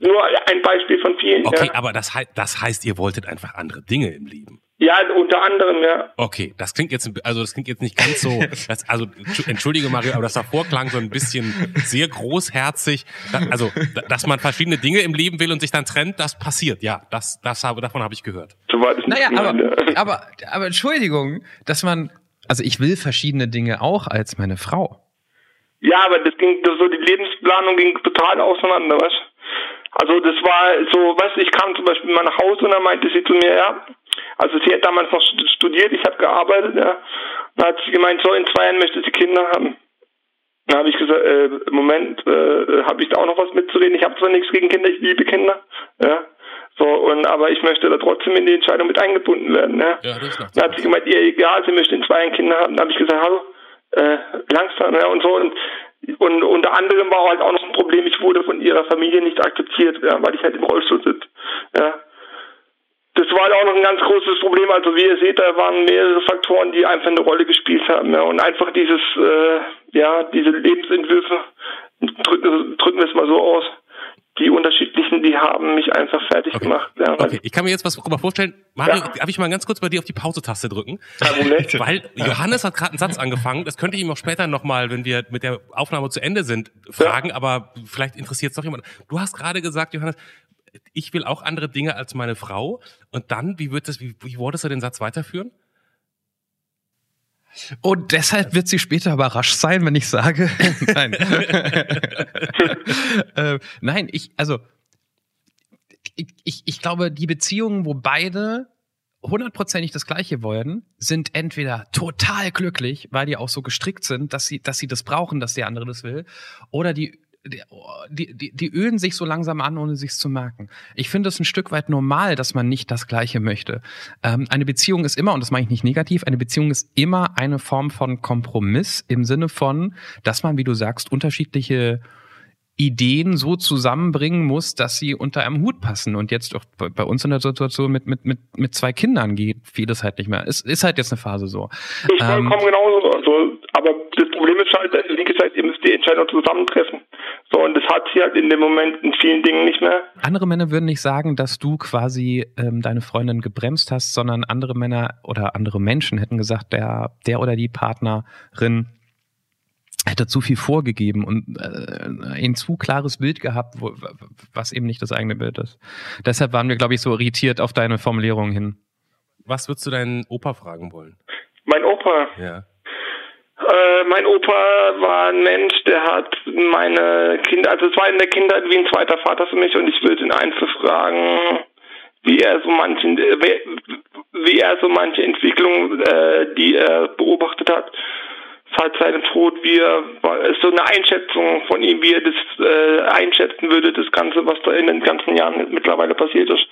nur ein Beispiel von vielen. Okay, ja. aber das, he das heißt, ihr wolltet einfach andere Dinge im Leben. Ja, unter anderem, ja. Okay, das klingt jetzt, also das klingt jetzt nicht ganz so, *laughs* das, also entschuldige Mario, aber das davor klang so ein bisschen sehr großherzig. Also, dass man verschiedene Dinge im Leben will und sich dann trennt, das passiert, ja. Das, das habe, davon habe ich gehört. So war das naja, aber, *laughs* aber, aber Entschuldigung, dass man also ich will verschiedene Dinge auch als meine Frau. Ja, aber das ging, das so die Lebensplanung ging total auseinander, weißt Also das war so, weißt du, ich kam zum Beispiel mal nach Hause und dann meinte sie zu mir, ja, also sie hat damals noch studiert, ich habe gearbeitet, ja. Dann hat sie gemeint, so in zwei Jahren möchte sie Kinder haben. Dann habe ich gesagt, äh, Moment äh, habe ich da auch noch was mitzureden. Ich habe zwar nichts gegen Kinder, ich liebe Kinder, ja. So, und aber ich möchte da trotzdem in die Entscheidung mit eingebunden werden. Ja, das macht Dann hat sie gemeint, ihr egal, sie möchte in zwei Kinder haben. Dann habe ich gesagt, hallo, äh, langsam, ja, und so. Und, und unter anderem war halt auch noch ein Problem, ich wurde von ihrer Familie nicht akzeptiert, ja, weil ich halt im Rollstuhl sitze. Ja. Das war halt auch noch ein ganz großes Problem. Also wie ihr seht, da waren mehrere Faktoren, die einfach eine Rolle gespielt haben. Ja. Und einfach dieses, äh, ja, diese Lebensentwürfe, drücken, drücken wir es mal so aus, die unterschiedlichen, die haben mich einfach fertig okay. gemacht. Ja, okay, ich kann mir jetzt was mal vorstellen. Mario, ja. darf ich mal ganz kurz bei dir auf die Pause-Taste drücken? Ja, *laughs* Moment. Weil Johannes hat gerade einen Satz angefangen. Das könnte ich ihm auch später nochmal, wenn wir mit der Aufnahme zu Ende sind, fragen. Ja. Aber vielleicht interessiert es doch jemand. Du hast gerade gesagt, Johannes, ich will auch andere Dinge als meine Frau. Und dann, wie wird das, wie, wie wolltest du den Satz weiterführen? Und deshalb wird sie später überrascht sein, wenn ich sage, *laughs* nein. *laughs* äh, nein, ich, also, ich, ich, ich glaube, die Beziehungen, wo beide hundertprozentig das Gleiche wollen, sind entweder total glücklich, weil die auch so gestrickt sind, dass sie, dass sie das brauchen, dass der andere das will, oder die die, die, die öden sich so langsam an, ohne sich's zu merken. Ich finde es ein Stück weit normal, dass man nicht das Gleiche möchte. Ähm, eine Beziehung ist immer, und das meine ich nicht negativ, eine Beziehung ist immer eine Form von Kompromiss im Sinne von, dass man, wie du sagst, unterschiedliche Ideen so zusammenbringen muss, dass sie unter einem Hut passen. Und jetzt doch bei uns in der Situation mit, mit, mit, mit zwei Kindern geht vieles halt nicht mehr. Es ist halt jetzt eine Phase so. Ich ähm, vollkommen genauso. Also Aber das Problem ist halt, wie gesagt, ihr müsst die Entscheidung zusammentreffen. So, und das hat sie halt in dem Moment in vielen Dingen nicht mehr. Andere Männer würden nicht sagen, dass du quasi ähm, deine Freundin gebremst hast, sondern andere Männer oder andere Menschen hätten gesagt, der, der oder die Partnerin hätte zu viel vorgegeben und äh, ein zu klares Bild gehabt, wo, was eben nicht das eigene Bild ist. Deshalb waren wir, glaube ich, so irritiert auf deine Formulierung hin. Was würdest du deinen Opa fragen wollen? Mein Opa? Ja. Äh, mein Opa war ein Mensch, der hat meine Kinder, also es war in der Kindheit wie ein zweiter Vater für mich und ich würde ihn einfach fragen, wie er so manche, wie er so manche Entwicklungen, äh, die er beobachtet hat, seit seinem Tod, wie er so eine Einschätzung von ihm, wie er das äh, einschätzen würde, das Ganze, was da in den ganzen Jahren mittlerweile passiert ist.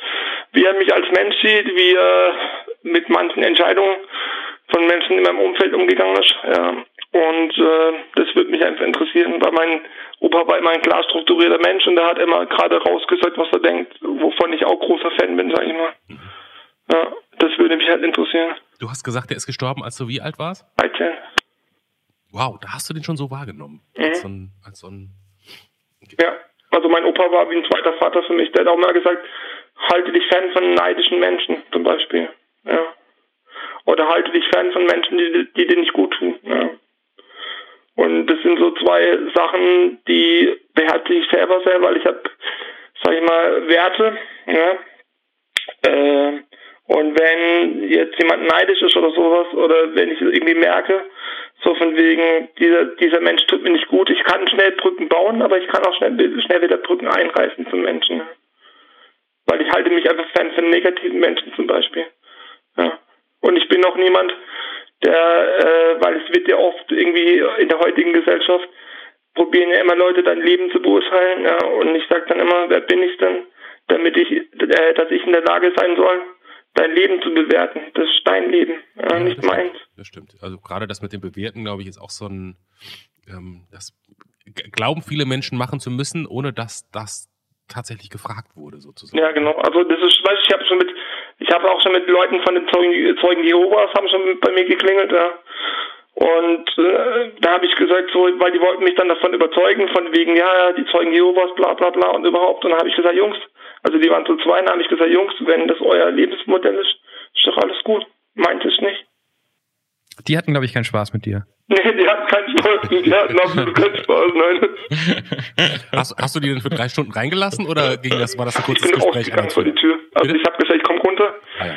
Wie er mich als Mensch sieht, wie er mit manchen Entscheidungen von Menschen in meinem Umfeld umgegangen ist. Ja. Und äh, das würde mich einfach interessieren, weil mein Opa war immer ein klar strukturierter Mensch und er hat immer gerade rausgesagt, was er denkt, wovon ich auch großer Fan bin, sag ich mal. Ja, das würde mich halt interessieren. Du hast gesagt, er ist gestorben, als du wie alt warst? 13. Wow, da hast du den schon so wahrgenommen. Mhm. Als so ein, als so ein ja, also mein Opa war wie ein zweiter Vater für mich. Der hat auch mal gesagt, halte dich fern von neidischen Menschen zum Beispiel. Ja. Oder halte dich fern von Menschen, die, die dir nicht gut tun. Ja. Und das sind so zwei Sachen, die beherzige ich selber sehr, weil ich habe, sag ich mal, Werte. Ja. Äh, und wenn jetzt jemand neidisch ist oder sowas, oder wenn ich irgendwie merke, so von wegen, dieser, dieser Mensch tut mir nicht gut. Ich kann schnell Brücken bauen, aber ich kann auch schnell, schnell wieder Brücken einreißen zum Menschen. Weil ich halte mich einfach fern von negativen Menschen zum Beispiel. Ja. Und ich bin auch niemand, der, äh, weil es wird ja oft irgendwie in der heutigen Gesellschaft, probieren ja immer Leute dein Leben zu beurteilen. Ja. Und ich sage dann immer, wer bin ich denn, damit ich, äh, dass ich in der Lage sein soll, dein Leben zu bewerten. Das ist dein Leben, äh, ja, nicht das meins. Stimmt, das stimmt. Also gerade das mit dem Bewerten, glaube ich, ist auch so ein, ähm, das glauben viele Menschen machen zu müssen, ohne dass das tatsächlich gefragt wurde, sozusagen. Ja, genau. Also das ist, weiß ich, ich habe schon mit, ich habe auch schon mit Leuten von den Zeugen, Zeugen Jehovas haben schon bei mir geklingelt, ja. Und äh, da habe ich gesagt, so, weil die wollten mich dann davon überzeugen, von wegen, ja, die Zeugen Jehovas, bla bla bla und überhaupt. Und dann habe ich gesagt, Jungs, also die waren zu zweit, habe ich gesagt, Jungs, wenn das euer Lebensmodell ist, ist doch alles gut. Meint es nicht. Die hatten, glaube ich, keinen Spaß mit dir. Nee, die hatten keinen Spaß. Die hatten absolut keinen Spaß, nein. *laughs* Hast, hast du die denn für drei Stunden reingelassen oder ging das, war das ein kurzes ich bin Gespräch? vor die Tür. Also Bitte? ich habe gesagt, ich komm runter. Ah, ja.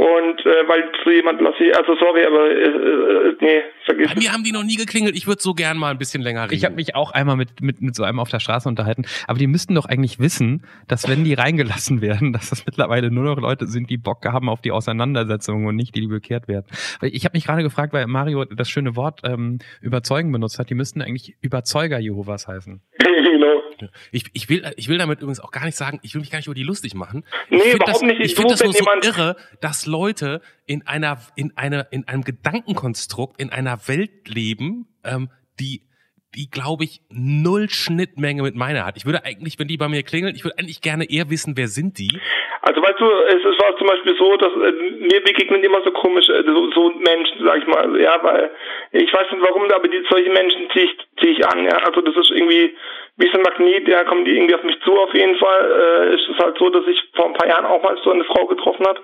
Und äh, weil zu jemand lasse ich, also sorry, aber äh, äh, nee, vergiss Bei mir haben die noch nie geklingelt. Ich würde so gern mal ein bisschen länger reden. Ich habe mich auch einmal mit, mit, mit so einem auf der Straße unterhalten. Aber die müssten doch eigentlich wissen, dass wenn die reingelassen *laughs* werden, dass das mittlerweile nur noch Leute sind, die Bock haben auf die Auseinandersetzung und nicht die, die bekehrt werden. Weil ich habe mich gerade gefragt, weil Mario das schöne Wort ähm, überzeugen benutzt hat, die müssten eigentlich Überzeuger Jehovas heißen. *laughs* genau. Ich, ich, will, ich will damit übrigens auch gar nicht sagen, ich will mich gar nicht über die lustig machen. Nee, ich überhaupt das, nicht. Ich Ich finde das nur so irre, dass Leute in einer, in einer, in einem Gedankenkonstrukt, in einer Welt leben, ähm, die, die glaube ich null Schnittmenge mit meiner hat. Ich würde eigentlich, wenn die bei mir klingeln, ich würde eigentlich gerne eher wissen, wer sind die? Also weißt du, es, es war zum Beispiel so, dass äh, mir begegnen immer so komisch äh, so, so Menschen, sag ich mal, ja, weil ich weiß nicht warum, aber die, solche Menschen ziehe ich, zieh ich an, ja. Also das ist irgendwie wie so ein Magnet, ja, kommen die irgendwie auf mich zu auf jeden Fall. Äh, ist es halt so, dass ich vor ein paar Jahren auch mal so eine Frau getroffen hat.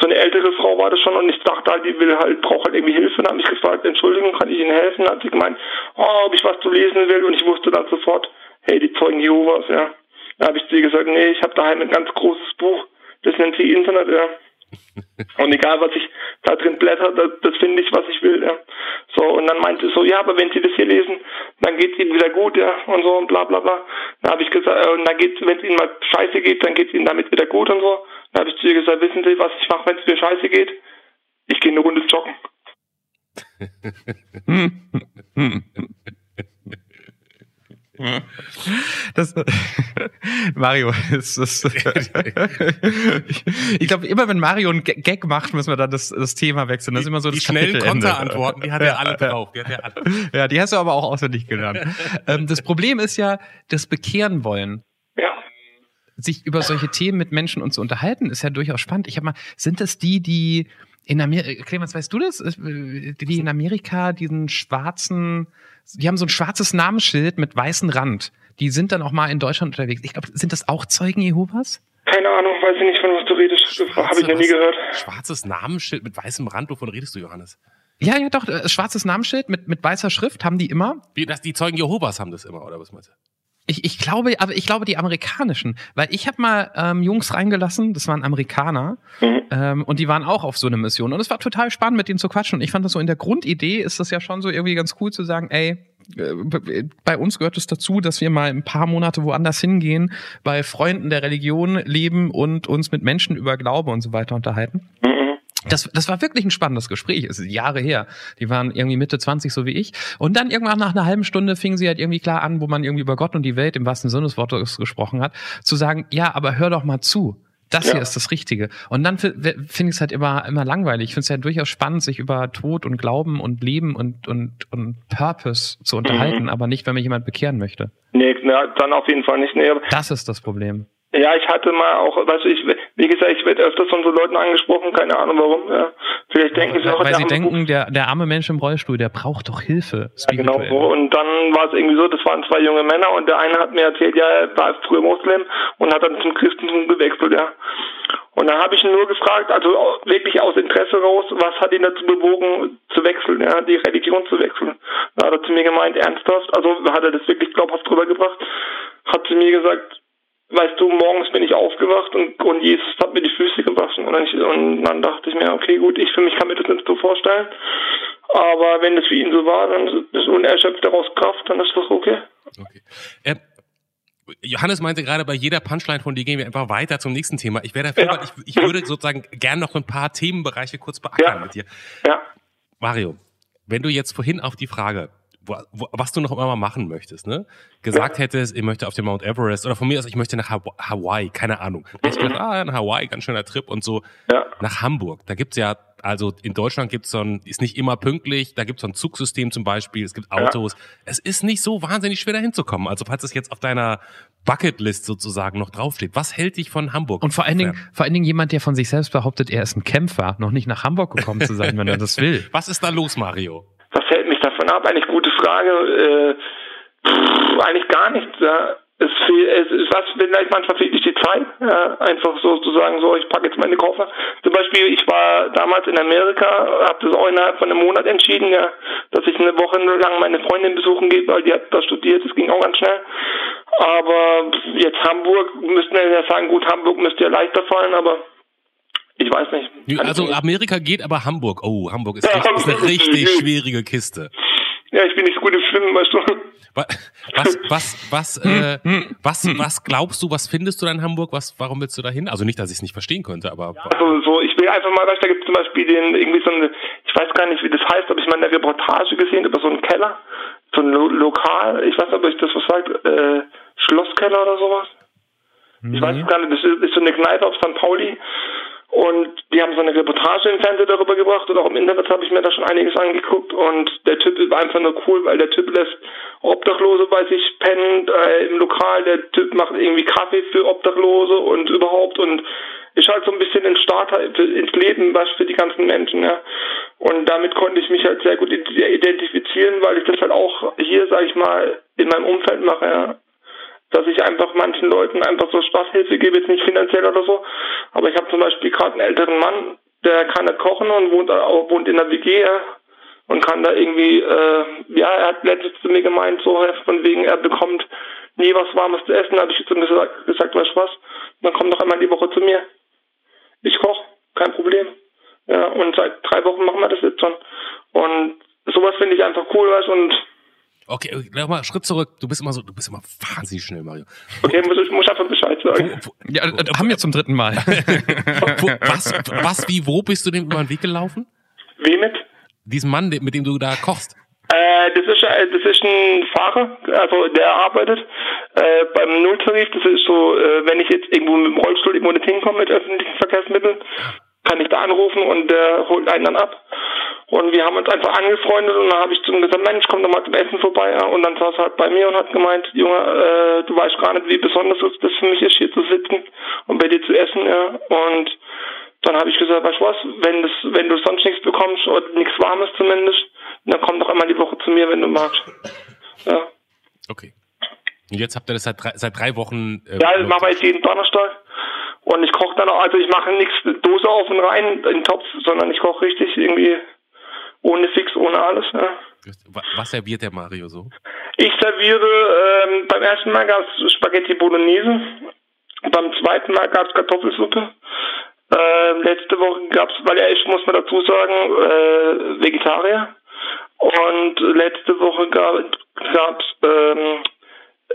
So eine ältere Frau war das schon und ich dachte halt, die will halt, braucht halt irgendwie Hilfe. Dann habe ich gefragt, Entschuldigung, kann ich Ihnen helfen? Dann hat sie gemeint, oh, ob ich was zu lesen will und ich wusste dann sofort, hey, die Zeugen Jehovas, ja. Da habe ich zu ihr gesagt, nee, ich habe daheim ein ganz großes Buch, das nennt sich Internet, ja. *laughs* Und egal, was ich da drin blätter, das, das finde ich, was ich will, ja. So, und dann meinte sie so, ja, aber wenn Sie das hier lesen, dann geht es Ihnen wieder gut, ja, und so und bla bla bla. Dann habe ich gesagt, äh, und dann geht's, wenn es Ihnen mal scheiße geht, dann geht es Ihnen damit wieder gut und so. Dann habe ich zu ihr gesagt, wissen Sie, was ich mache, wenn es mir scheiße geht? Ich gehe eine Runde joggen. *laughs* Das, *laughs* Mario, ist das, *laughs* ich, ich glaube, immer wenn Mario einen Ga- Gag macht, müssen wir dann das, das Thema wechseln. Das ist immer so die das schnellen Kapitelende. Konterantworten, die hat er alle drauf. Die hat er alle. Ja, die hast du aber auch auswendig gelernt. ähm, das Problem ist ja, das Bekehren wollen. Ja. Sich über solche Themen mit Menschen und zu unterhalten, ist ja durchaus spannend. Ich habe mal, sind das die, die In Amerika, Clemens, weißt du das? Die in Amerika diesen schwarzen, die haben so ein schwarzes Namensschild mit weißem Rand. Die sind dann auch mal in Deutschland unterwegs. Ich glaube, sind das auch Zeugen Jehovas? Keine Ahnung, weiß ich nicht, von was du redest. Habe ich noch nie gehört. Schwarzes Namensschild mit weißem Rand, wovon redest du, Johannes? Ja, ja, doch, äh, schwarzes Namensschild mit, mit weißer Schrift haben die immer. Wie, das, die Zeugen Jehovas haben das immer, oder was meinst du? Ich, ich glaube, aber ich glaube die amerikanischen, weil ich habe mal ähm, Jungs reingelassen, das waren Amerikaner mhm. ähm, und die waren auch auf so eine Mission und es war total spannend mit denen zu quatschen und ich fand das so in der Grundidee ist das ja schon so irgendwie ganz cool zu sagen, ey, äh, bei uns gehört es dazu, dass wir mal ein paar Monate woanders hingehen, bei Freunden der Religion leben und uns mit Menschen über Glaube und so weiter unterhalten. Mhm. Das, das war wirklich ein spannendes Gespräch. Es ist Jahre her. Die waren irgendwie Mitte 20, so wie ich. Und dann irgendwann nach einer halben Stunde fingen sie halt irgendwie klar an, wo man irgendwie über Gott und die Welt im wahrsten Sinne des Wortes gesprochen hat, zu sagen, ja, aber hör doch mal zu. Das ja. hier ist das Richtige. Und dann finde ich es halt immer, immer langweilig. Ich finde es ja durchaus spannend, sich über Tod und Glauben und Leben und, und, und Purpose zu unterhalten, mhm. aber nicht, wenn mich jemand bekehren möchte. Nee, na, dann auf jeden Fall nicht. Nee. Das ist das Problem. Ja, ich hatte mal auch, weißt du, ich, wie gesagt, ich werde öfters von so Leuten angesprochen, keine Ahnung warum. Ja. Vielleicht denken sie auch, weil sie denken, der, der arme Mensch im Rollstuhl, der braucht doch Hilfe. Ja, genau. Und dann war es irgendwie so, das waren zwei junge Männer und der eine hat mir erzählt, ja, er war früher Muslim und hat dann zum Christentum gewechselt, ja. Und dann habe ich ihn nur gefragt, also wirklich aus Interesse raus, was hat ihn dazu bewogen zu wechseln, ja, die Religion zu wechseln. Da hat er zu mir gemeint, ernsthaft, also hat er das wirklich glaubhaft drüber gebracht, hat zu mir gesagt, weißt du, morgens bin ich aufgewacht und, und Jesus hat mir die Füße gewaschen. Und dann, ich, und dann dachte ich mir, okay, gut, ich für mich kann mir das nicht so vorstellen. Aber wenn das für ihn so war, dann ist unerschöpft daraus Kraft, dann ist das okay. Okay. Äh, Johannes meinte gerade, bei jeder Punchline von dir gehen wir einfach weiter zum nächsten Thema. Ich wäre dafür, ja. ich, ich würde sozusagen gern noch ein paar Themenbereiche kurz beackern ja. mit dir. Ja. Mario, wenn du jetzt vorhin auf die Frage was du noch immer machen möchtest, ne? Gesagt ja. hättest, ich möchte auf den Mount Everest oder von mir aus, ich möchte nach Hawaii, keine Ahnung. Da ich gedacht, ah, in Hawaii, ganz schöner Trip und so. Ja. Nach Hamburg. Da gibt's ja, also in Deutschland gibt's so ein, ist nicht immer pünktlich, da gibt's so ein Zugsystem zum Beispiel, es gibt Autos. Ja. Es ist nicht so wahnsinnig schwer dahin zu kommen. Also falls es jetzt auf deiner Bucketlist sozusagen noch draufsteht. Was hält dich von Hamburg? Und vor allen Dingen, vor allen Dingen jemand, der von sich selbst behauptet, er ist ein Kämpfer, noch nicht nach Hamburg gekommen zu sein, wenn er das will. *laughs* Was ist da los, Mario? Was hält mich davon ab? Eigentlich gute Frage. Äh, pff, eigentlich gar nichts. Ja. Es, fehl, es ist was, vielleicht manchmal fehlt nicht die Zeit, ja, einfach so zu sagen, so, ich packe jetzt meine Koffer. Zum Beispiel, ich war damals in Amerika, habe das auch innerhalb von einem Monat entschieden, ja, dass ich eine Woche lang meine Freundin besuchen gehe, weil die hat da studiert, das ging auch ganz schnell. Aber jetzt Hamburg, müssten wir ja sagen, gut, Hamburg müsste ja leichter fallen, aber ich weiß nicht. Also Amerika geht, aber Hamburg. Oh, Hamburg ist, ja, richtig, ist eine richtig schwierige Kiste. Ja, ich bin nicht so gut im Schwimmen, weißt du. Was, was, was, *laughs* äh, was, was glaubst du, was findest du da in Hamburg? Was, warum willst du da hin? Also nicht, dass ich es nicht verstehen könnte, aber. Ja, also so, ich will einfach mal, weißt du, da gibt es zum Beispiel den, irgendwie so eine, ich weiß gar nicht, wie das heißt, ob ich mal eine Reportage gesehen über so einen Keller, so ein Lo Lokal, ich weiß nicht, ob ich das was sagt, äh, Schlosskeller oder sowas. Ich weiß gar nicht, das ist, ist so eine Kneipe auf St. Pauli und die haben so eine Reportage im Fernsehen darüber gebracht und auch im Internet habe ich mir da schon einiges angeguckt. Und der Typ war einfach nur cool, weil der Typ lässt Obdachlose bei sich pennen äh, im Lokal. Der Typ macht irgendwie Kaffee für Obdachlose und überhaupt und ist halt so ein bisschen ein Starter ins Leben, was für die ganzen Menschen, ja. Und damit konnte ich mich halt sehr gut identifizieren, weil ich das halt auch hier, sag ich mal, in meinem Umfeld mache, ja dass ich einfach manchen Leuten einfach so Starthilfe gebe, jetzt nicht finanziell oder so. Aber ich habe zum Beispiel gerade einen älteren Mann, der kann nicht kochen und wohnt, auch, wohnt in der WG und kann da irgendwie, äh, ja, er hat letztens zu mir gemeint, so von wegen, er bekommt nie was Warmes zu essen, habe ich jetzt gesagt, gesagt, weißt du was, dann komm doch einmal die Woche zu mir. Ich koche, kein Problem. Ja, und seit drei Wochen machen wir das jetzt schon. Und sowas finde ich einfach cool, weißt und Okay, nochmal Schritt zurück. Du bist immer so, du bist immer wahnsinnig schnell, Mario. Okay, muss ich muss einfach Bescheid sagen. Wo, wo, ja, äh, wo, haben wir zum dritten Mal. *laughs* was, was, wie, wo bist du dem über den Weg gelaufen? Wie mit? Diesen Mann, mit dem du da kochst. Äh, das ist äh, das ist ein Fahrer, also der arbeitet äh, beim Nulltarif. Das ist so, äh, wenn ich jetzt irgendwo mit dem Rollstuhl irgendwo nicht hinkomme mit öffentlichen Verkehrsmitteln, kann ich da anrufen und der holt einen dann ab. Und wir haben uns einfach angefreundet und dann habe ich zu ihm gesagt, Mensch, komm doch mal zum Essen vorbei. Und dann saß er halt bei mir und hat gemeint, Junge, äh, du weißt gar nicht, wie besonders es das für mich ist, hier zu sitzen und bei dir zu essen. Ja. Und dann habe ich gesagt, weißt du was, wenn, das, wenn du sonst nichts bekommst oder nichts Warmes zumindest, dann komm doch einmal die Woche zu mir, wenn du magst. Ja. Okay. Und jetzt habt ihr das seit drei, seit drei Wochen. Äh, ja, das machen wir jetzt jeden Donnerstag. Und ich koche dann auch, also ich mache nichts Dose auf und rein in den Topf, sondern ich koche richtig irgendwie ohne Fix, ohne alles. Ja. Was serviert der Mario so? Ich serviere, ähm, beim ersten Mal gab es Spaghetti Bolognese, beim zweiten Mal gab es Kartoffelsuppe. Äh, letzte Woche gab es, weil ja, ich muss man dazu sagen, äh, Vegetarier. Und letzte Woche gab es ähm,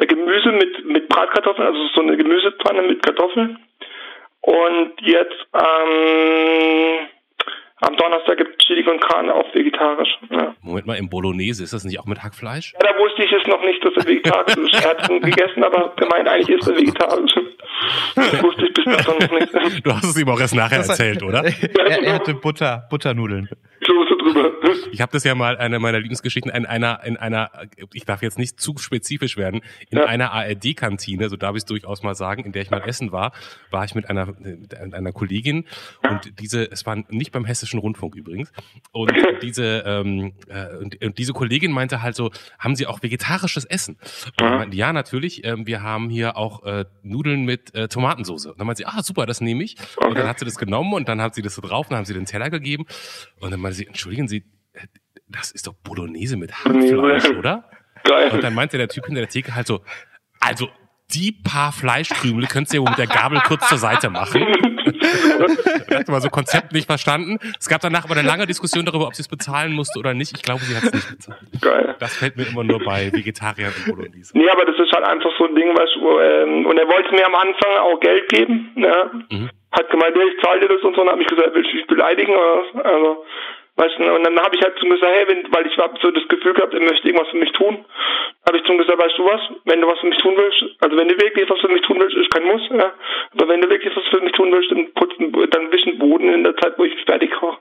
Gemüse mit, mit Bratkartoffeln, also so eine Gemüsepfanne mit Kartoffeln. Und jetzt ähm, am Donnerstag gibt es Chili und Carne auch vegetarisch. Ja. Moment mal, im Bolognese, ist das nicht auch mit Hackfleisch? Ja, da wusste ich es noch nicht, dass er vegetarisch ist. Er hat es gegessen, aber gemeint, eigentlich ist er vegetarisch. Das wusste ich bis dato noch nicht. Du hast es ihm auch erst nachher erzählt, oder? *laughs* er, er hatte Butter, Butternudeln. Drüber. Ich habe das ja mal eine meiner Lieblingsgeschichten in einer in einer ich darf jetzt nicht zu spezifisch werden, in ja. einer ARD Kantine, so darf ich es durchaus mal sagen, in der ich mal essen war, war ich mit einer mit einer Kollegin und diese es war nicht beim hessischen Rundfunk übrigens und diese ähm, äh, und, und, diese Kollegin meinte halt so, haben Sie auch vegetarisches Essen? Und ja, meinte, ja natürlich, ähm, wir haben hier auch äh, Nudeln mit äh, Tomatensauce. Und dann meinte sie, ah super, das nehme ich. Okay. Und dann hat sie das genommen und dann hat sie das so drauf, und dann haben sie den Teller gegeben und dann meinte sie, entschuldigen Sie, äh, das ist doch Bolognese mit Hackfleisch, oder? Geil. Und dann meinte der Typ hinter der Theke halt so, also die paar Fleischkrümel könntest du ja wohl mit der Gabel kurz zur Seite machen. da *laughs* hat mal so Konzept nicht verstanden. Es gab danach aber eine lange Diskussion darüber, ob sie es bezahlen musste oder nicht. Ich glaube, sie hat es nicht bezahlt. Geil. Das fällt mir immer nur bei Vegetariern und Bolognese. Nee, aber das ist halt einfach so ein Ding, was, ähm, und er wollte mir am Anfang auch Geld geben, ne? Mhm. Hat gemeint, ich zahle dir das und so, und hat mich gesagt, willst du mich beleidigen oder? Also, Weißt du, und dann habe ich halt zu ihm gesagt, hey, wenn, weil ich habe so das Gefühl gehabt, er möchte irgendwas für mich tun, habe ich zu ihm gesagt, weißt du was, wenn du was für mich tun willst, also wenn du wirklich was für mich tun willst, ist kein Muss, ja, aber wenn du wirklich was für mich tun willst, dann putzen, dann wischen Boden in der Zeit, wo ich fertig koche.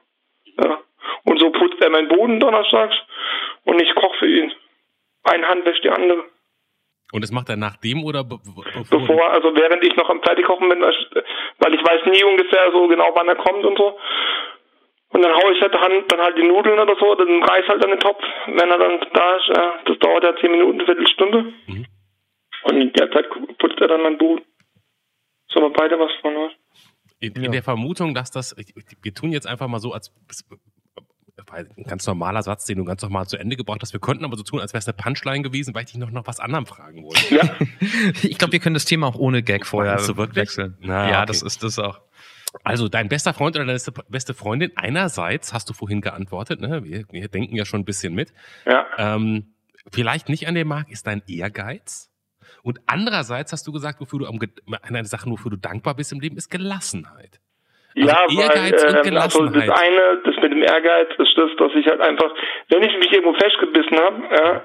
Ja. Und so putzt er meinen Boden donnerstags und ich koche für ihn. Eine Hand wäscht die andere. Und das macht er nach dem oder be bevor? Bevor, also während ich noch am Fertigkochen bin, weil ich weiß nie ungefähr so genau, wann er kommt und so. Und dann haue ich halt Hand, dann halt die Nudeln oder so, dann reiß halt an den Topf, wenn er dann da ist. Ja, das dauert ja zehn Minuten, eine Viertelstunde. Mhm. Und in der Zeit putzt er dann mein Boot. So haben wir beide was von was. In, in ja. der Vermutung, dass das, wir tun jetzt einfach mal so, als ein ganz normaler Satz, den du ganz normal zu Ende gebracht hast. Wir könnten aber so tun, als wäre es eine Punchline gewesen, weil ich dich noch, noch was anderem fragen wollte. Ja. *laughs* ich glaube, wir können das Thema auch ohne Gag vorher wechseln. Na, ja, okay. das ist das auch. Also dein bester Freund oder deine beste Freundin, einerseits hast du vorhin geantwortet, ne? wir, wir denken ja schon ein bisschen mit. Ja. Ähm, vielleicht nicht an dem Markt ist dein Ehrgeiz. Und andererseits hast du gesagt, wofür du am, eine Sache, wofür du dankbar bist im Leben, ist Gelassenheit. Also ja, Ehrgeiz weil, und Gelassenheit. Ähm, also das eine, das mit dem Ehrgeiz, ist das, dass ich halt einfach, wenn ich mich irgendwo festgebissen habe, ja,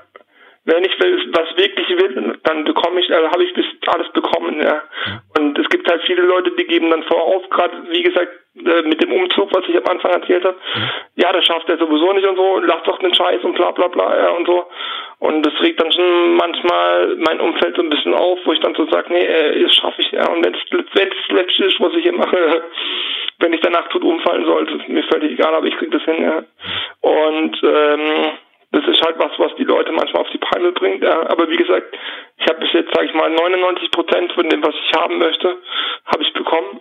wenn ich was wirklich will, dann bekomme ich, also habe ich bis alles bekommen, ja. Und es gibt halt viele Leute, die geben dann vorauf, gerade wie gesagt, äh, mit dem Umzug, was ich am Anfang erzählt habe, ja, das schafft er sowieso nicht und so, lacht doch den Scheiß und bla bla bla, ja, und so. Und das regt dann schon manchmal mein Umfeld so ein bisschen auf, wo ich dann so sage, nee, äh, das schaffe ich, ja. Und wenn es das Letzte ist, was ich hier mache, *laughs* wenn ich danach tot umfallen sollte, ist mir völlig egal, aber ich krieg das hin, ja. Und ähm, das ist halt was, was die Leute manchmal auf die Palme bringt. Aber wie gesagt, ich habe bis jetzt, sage ich mal, 99 Prozent von dem, was ich haben möchte, habe ich bekommen.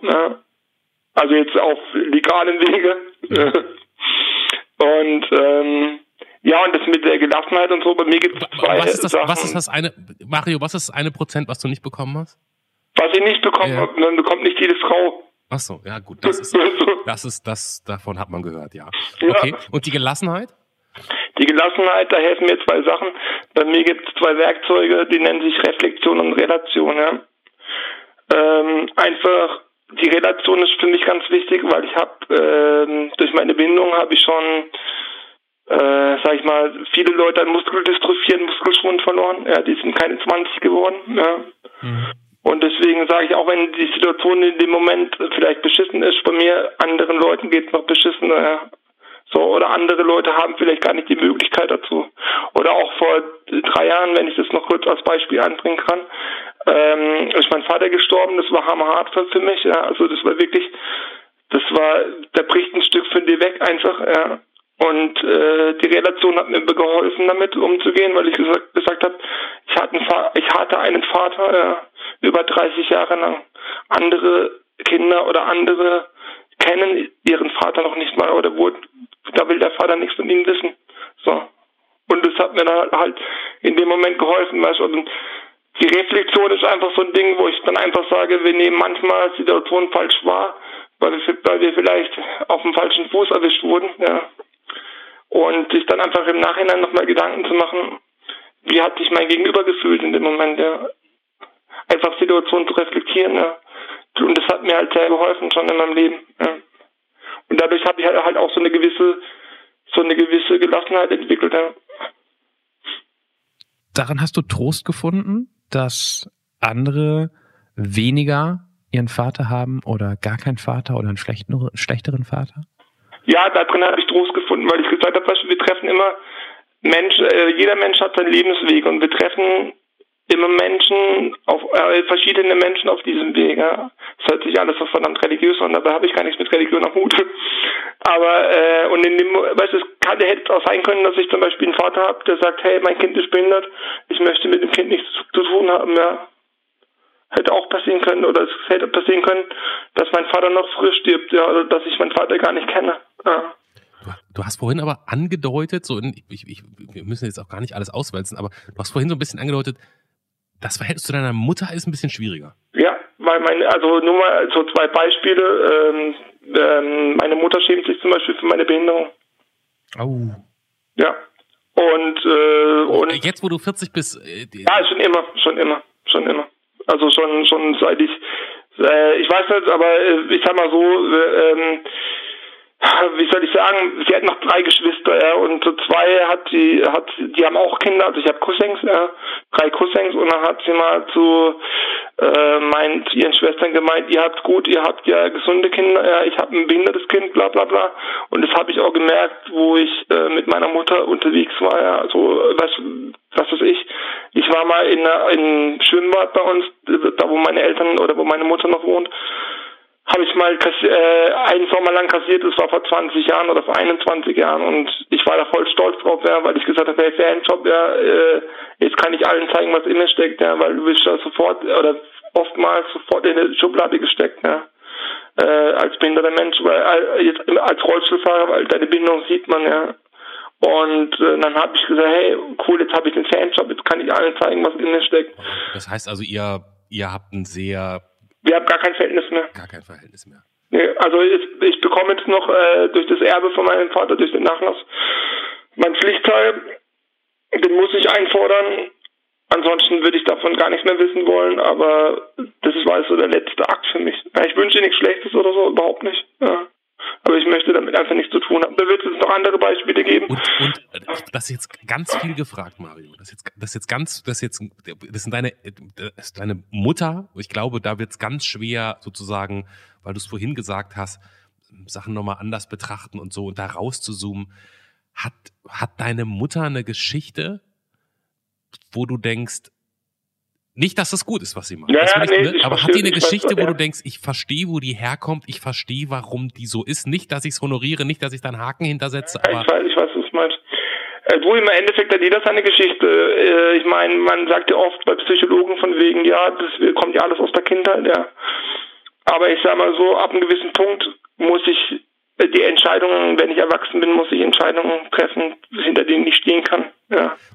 Also jetzt auf legalen Wege. und ähm, ja, und das mit der Gelassenheit und so, bei mir gibt es zwei was ist das, Sachen. Was ist das eine, Mario, was ist das eine Prozent, was du nicht bekommen hast? Was ich nicht bekommen ja. habe, dann bekommt nicht jede Frau. Ach so, ja gut, das ist, *laughs* das ist, das, davon hat man gehört, ja. Okay, ja. und die Gelassenheit? Die Gelassenheit, da helfen mir zwei Sachen. Bei mir gibt es zwei Werkzeuge, die nennen sich Reflexion und Relation. Ja. Ähm, einfach die Relation ist für mich ganz wichtig, weil ich habe ähm, durch meine Bindung habe ich schon, äh, sag ich mal, viele Leute an Muskeldystrophie, Muskelschwund verloren. Ja, die sind keine 20 geworden. Ja. Mhm. Und deswegen sage ich, auch wenn die Situation in dem Moment vielleicht beschissen ist, bei mir anderen Leuten geht es noch beschissener. Ja. So, oder andere Leute haben vielleicht gar nicht die Möglichkeit dazu. Oder auch vor drei Jahren, wenn ich das noch kurz als Beispiel anbringen kann, ähm, ist mein Vater gestorben, das war hammerhart für mich, ja, also das war wirklich, das war, da bricht ein Stück von dir weg einfach, ja. Und äh, die Relation hat mir geholfen, damit umzugehen, weil ich gesagt, gesagt habe, ich hatte, einen, ich hatte einen Vater äh, über 30 Jahre lang. Andere Kinder oder andere kennen ihren Vater noch nicht mal oder wo, da will der Vater nichts von ihnen wissen. So. Und das hat mir dann halt in dem Moment geholfen, weißt du. Die Reflexion ist einfach so ein Ding, wo ich dann einfach sage, wir nehmen manchmal Situationen falsch wahr, weil wir, weil wir vielleicht auf dem falschen Fuß erwischt wurden, ja. Und sich dann einfach im Nachhinein nochmal Gedanken zu machen, wie hat sich mein Gegenüber gefühlt in dem Moment, ja. Einfach Situationen zu reflektieren, ja. Und das hat mir halt sehr geholfen schon in meinem Leben, ja. Und dadurch habe ich halt auch so eine gewisse, so eine gewisse Gelassenheit entwickelt, ja. Daran hast du Trost gefunden, dass andere weniger ihren Vater haben oder gar keinen Vater oder einen schlechteren, schlechteren Vater? Ja, da drin habe ich Trost gefunden, weil ich gesagt habe, wir treffen immer Menschen, äh, jeder Mensch hat seinen Lebensweg und wir treffen immer Menschen, auf äh, verschiedene Menschen auf diesem Weg. Ja. Das hört sich alles so verdammt religiös an, dabei habe ich gar nichts mit Religion am Hut. Aber äh, und in dem, weißt du, es kann, hätte auch sein können, dass ich zum Beispiel einen Vater habe, der sagt, hey, mein Kind ist behindert, ich möchte mit dem Kind nichts zu tun haben, ja. Hätte auch passieren können, oder es hätte passieren können, dass mein Vater noch früh stirbt, ja, oder dass ich meinen Vater gar nicht kenne. Ja. Du hast vorhin aber angedeutet, so in, ich, ich, wir müssen jetzt auch gar nicht alles auswälzen, aber du hast vorhin so ein bisschen angedeutet, das Verhältnis zu deiner Mutter ist ein bisschen schwieriger. Ja, weil meine, also nur mal so zwei Beispiele. Ähm, ähm, meine Mutter schämt sich zum Beispiel für meine Behinderung. Oh. Ja. Und, äh, und jetzt, wo du 40 bist. Äh, ja, schon immer, schon immer, schon immer. Also schon, schon seit ich, äh, ich weiß nicht, aber äh, ich sag mal so, äh, ähm, *laughs* wie soll ich sagen, sie hat noch drei Geschwister, ja, und so zwei hat sie, hat, die haben auch Kinder, also ich habe Cousins, ja, drei Cousins, und dann hat sie mal zu äh, meint ihren Schwestern gemeint, ihr habt gut, ihr habt ja gesunde Kinder, ja, ich habe ein behindertes Kind, bla bla bla. Und das habe ich auch gemerkt, wo ich äh, mit meiner Mutter unterwegs war, ja, also was, was weiß ich. Ich war mal in einem Schwimmbad bei uns, da wo meine Eltern oder wo meine Mutter noch wohnt habe ich mal äh, einen Sommer lang kassiert, das war vor 20 Jahren oder vor 21 Jahren und ich war da voll stolz drauf, ja, weil ich gesagt habe, hey, Fanjob, ja, äh, jetzt kann ich allen zeigen, was in steckt, ja, weil du bist ja sofort oder oftmals sofort in eine Schublade gesteckt, ja, äh, als behinderter Mensch, weil äh, jetzt als Rollstuhlfahrer, weil deine Bindung sieht man, ja. Und äh, dann habe ich gesagt, hey, cool, jetzt habe ich den Fanjob, jetzt kann ich allen zeigen, was in steckt. Das heißt also, ihr, ihr habt ein sehr wir haben gar kein Verhältnis mehr. Gar kein Verhältnis mehr. Nee, also ich, ich bekomme jetzt noch äh, durch das Erbe von meinem Vater, durch den Nachlass, mein Pflichtteil. Den muss ich einfordern. Ansonsten würde ich davon gar nichts mehr wissen wollen, aber das war so der letzte Akt für mich. Ich wünsche nichts Schlechtes oder so, überhaupt nicht. Ja. Aber ich möchte damit einfach nichts zu tun haben. Da wird es noch andere Beispiele geben. Und, und äh, das ist jetzt ganz viel gefragt, Mario. Das ist jetzt, das ist jetzt ganz, das ist jetzt, das sind deine, das ist deine Mutter. Ich glaube, da wird es ganz schwer sozusagen, weil du es vorhin gesagt hast, Sachen nochmal anders betrachten und so und da rauszuzoomen. Hat, hat deine Mutter eine Geschichte, wo du denkst, nicht, dass das gut ist, was sie macht. Ja, nee, ne? Aber hat die eine Geschichte, weiß, wo ja. du denkst, ich verstehe, wo die herkommt, ich verstehe, warum die so ist. Nicht, dass ich es honoriere, nicht, dass ich da einen Haken hintersetze. Ja, ich, weiß, ich weiß, was du meinst. Äh, du, im Endeffekt hat jeder seine Geschichte. Äh, ich meine, man sagt ja oft bei Psychologen von wegen, ja, das kommt ja alles aus der Kindheit, ja. Aber ich sag mal so, ab einem gewissen Punkt muss ich die Entscheidungen, wenn ich erwachsen bin, muss ich Entscheidungen treffen, hinter denen ich stehen kann.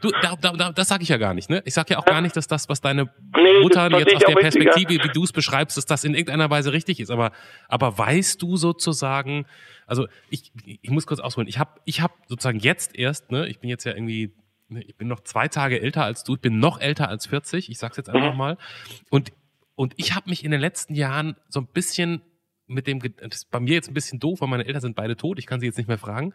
Du, da, da, da, das sage ich ja gar nicht, ne? Ich sage ja auch gar nicht, dass das, was deine nee, Mutter jetzt aus der Perspektive, wie du es beschreibst, dass das in irgendeiner Weise richtig ist. Aber, aber weißt du sozusagen, also ich, ich muss kurz ausholen. Ich habe, ich hab sozusagen jetzt erst, ne? Ich bin jetzt ja irgendwie ne, ich bin noch zwei Tage älter als du, ich bin noch älter als 40, ich sag's jetzt einfach mhm. mal. Und, und ich habe mich in den letzten Jahren so ein bisschen mit dem, das ist bei mir jetzt ein bisschen doof, weil meine Eltern sind beide tot, ich kann sie jetzt nicht mehr fragen.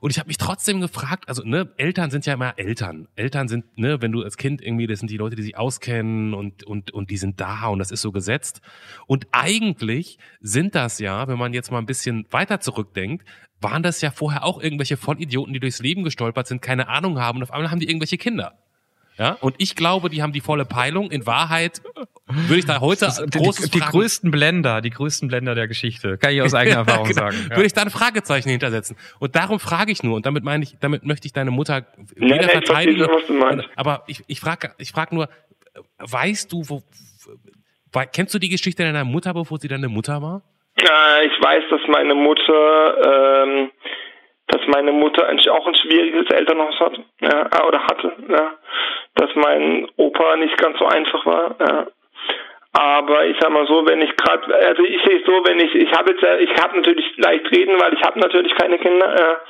Und ich habe mich trotzdem gefragt, also ne, Eltern sind ja immer Eltern. Eltern sind, ne, wenn du als Kind irgendwie, das sind die Leute, die sich auskennen und, und, und die sind da und das ist so gesetzt. Und eigentlich sind das ja, wenn man jetzt mal ein bisschen weiter zurückdenkt, waren das ja vorher auch irgendwelche Vollidioten, die durchs Leben gestolpert sind, keine Ahnung haben und auf einmal haben die irgendwelche Kinder. Ja, und ich glaube, die haben die volle Peilung. In Wahrheit würde ich da heute großes die, die, die größten Blender, die größten Blender der Geschichte, kann ich aus *laughs* eigener Erfahrung genau. sagen. Ja. Würde ich da ein Fragezeichen hintersetzen. Und darum frage ich nur, und damit meine ich, damit möchte ich deine Mutter weder ja, verteidigen. Verstehe, aber ich, ich frage ich frag nur, weißt du, wo, kennst du die Geschichte deiner Mutter, bevor sie deine Mutter war? Äh, ich weiß, dass meine Mutter, ähm, dass meine Mutter eigentlich auch ein schwieriges Elternhaus hat, ja, oder hatte, ja. Dass mein Opa nicht ganz so einfach war, ja. Aber ich sag mal so, wenn ich gerade, also ich sehe es so, wenn ich, ich habe jetzt, ich habe natürlich leicht reden, weil ich habe natürlich keine Kinder, ja.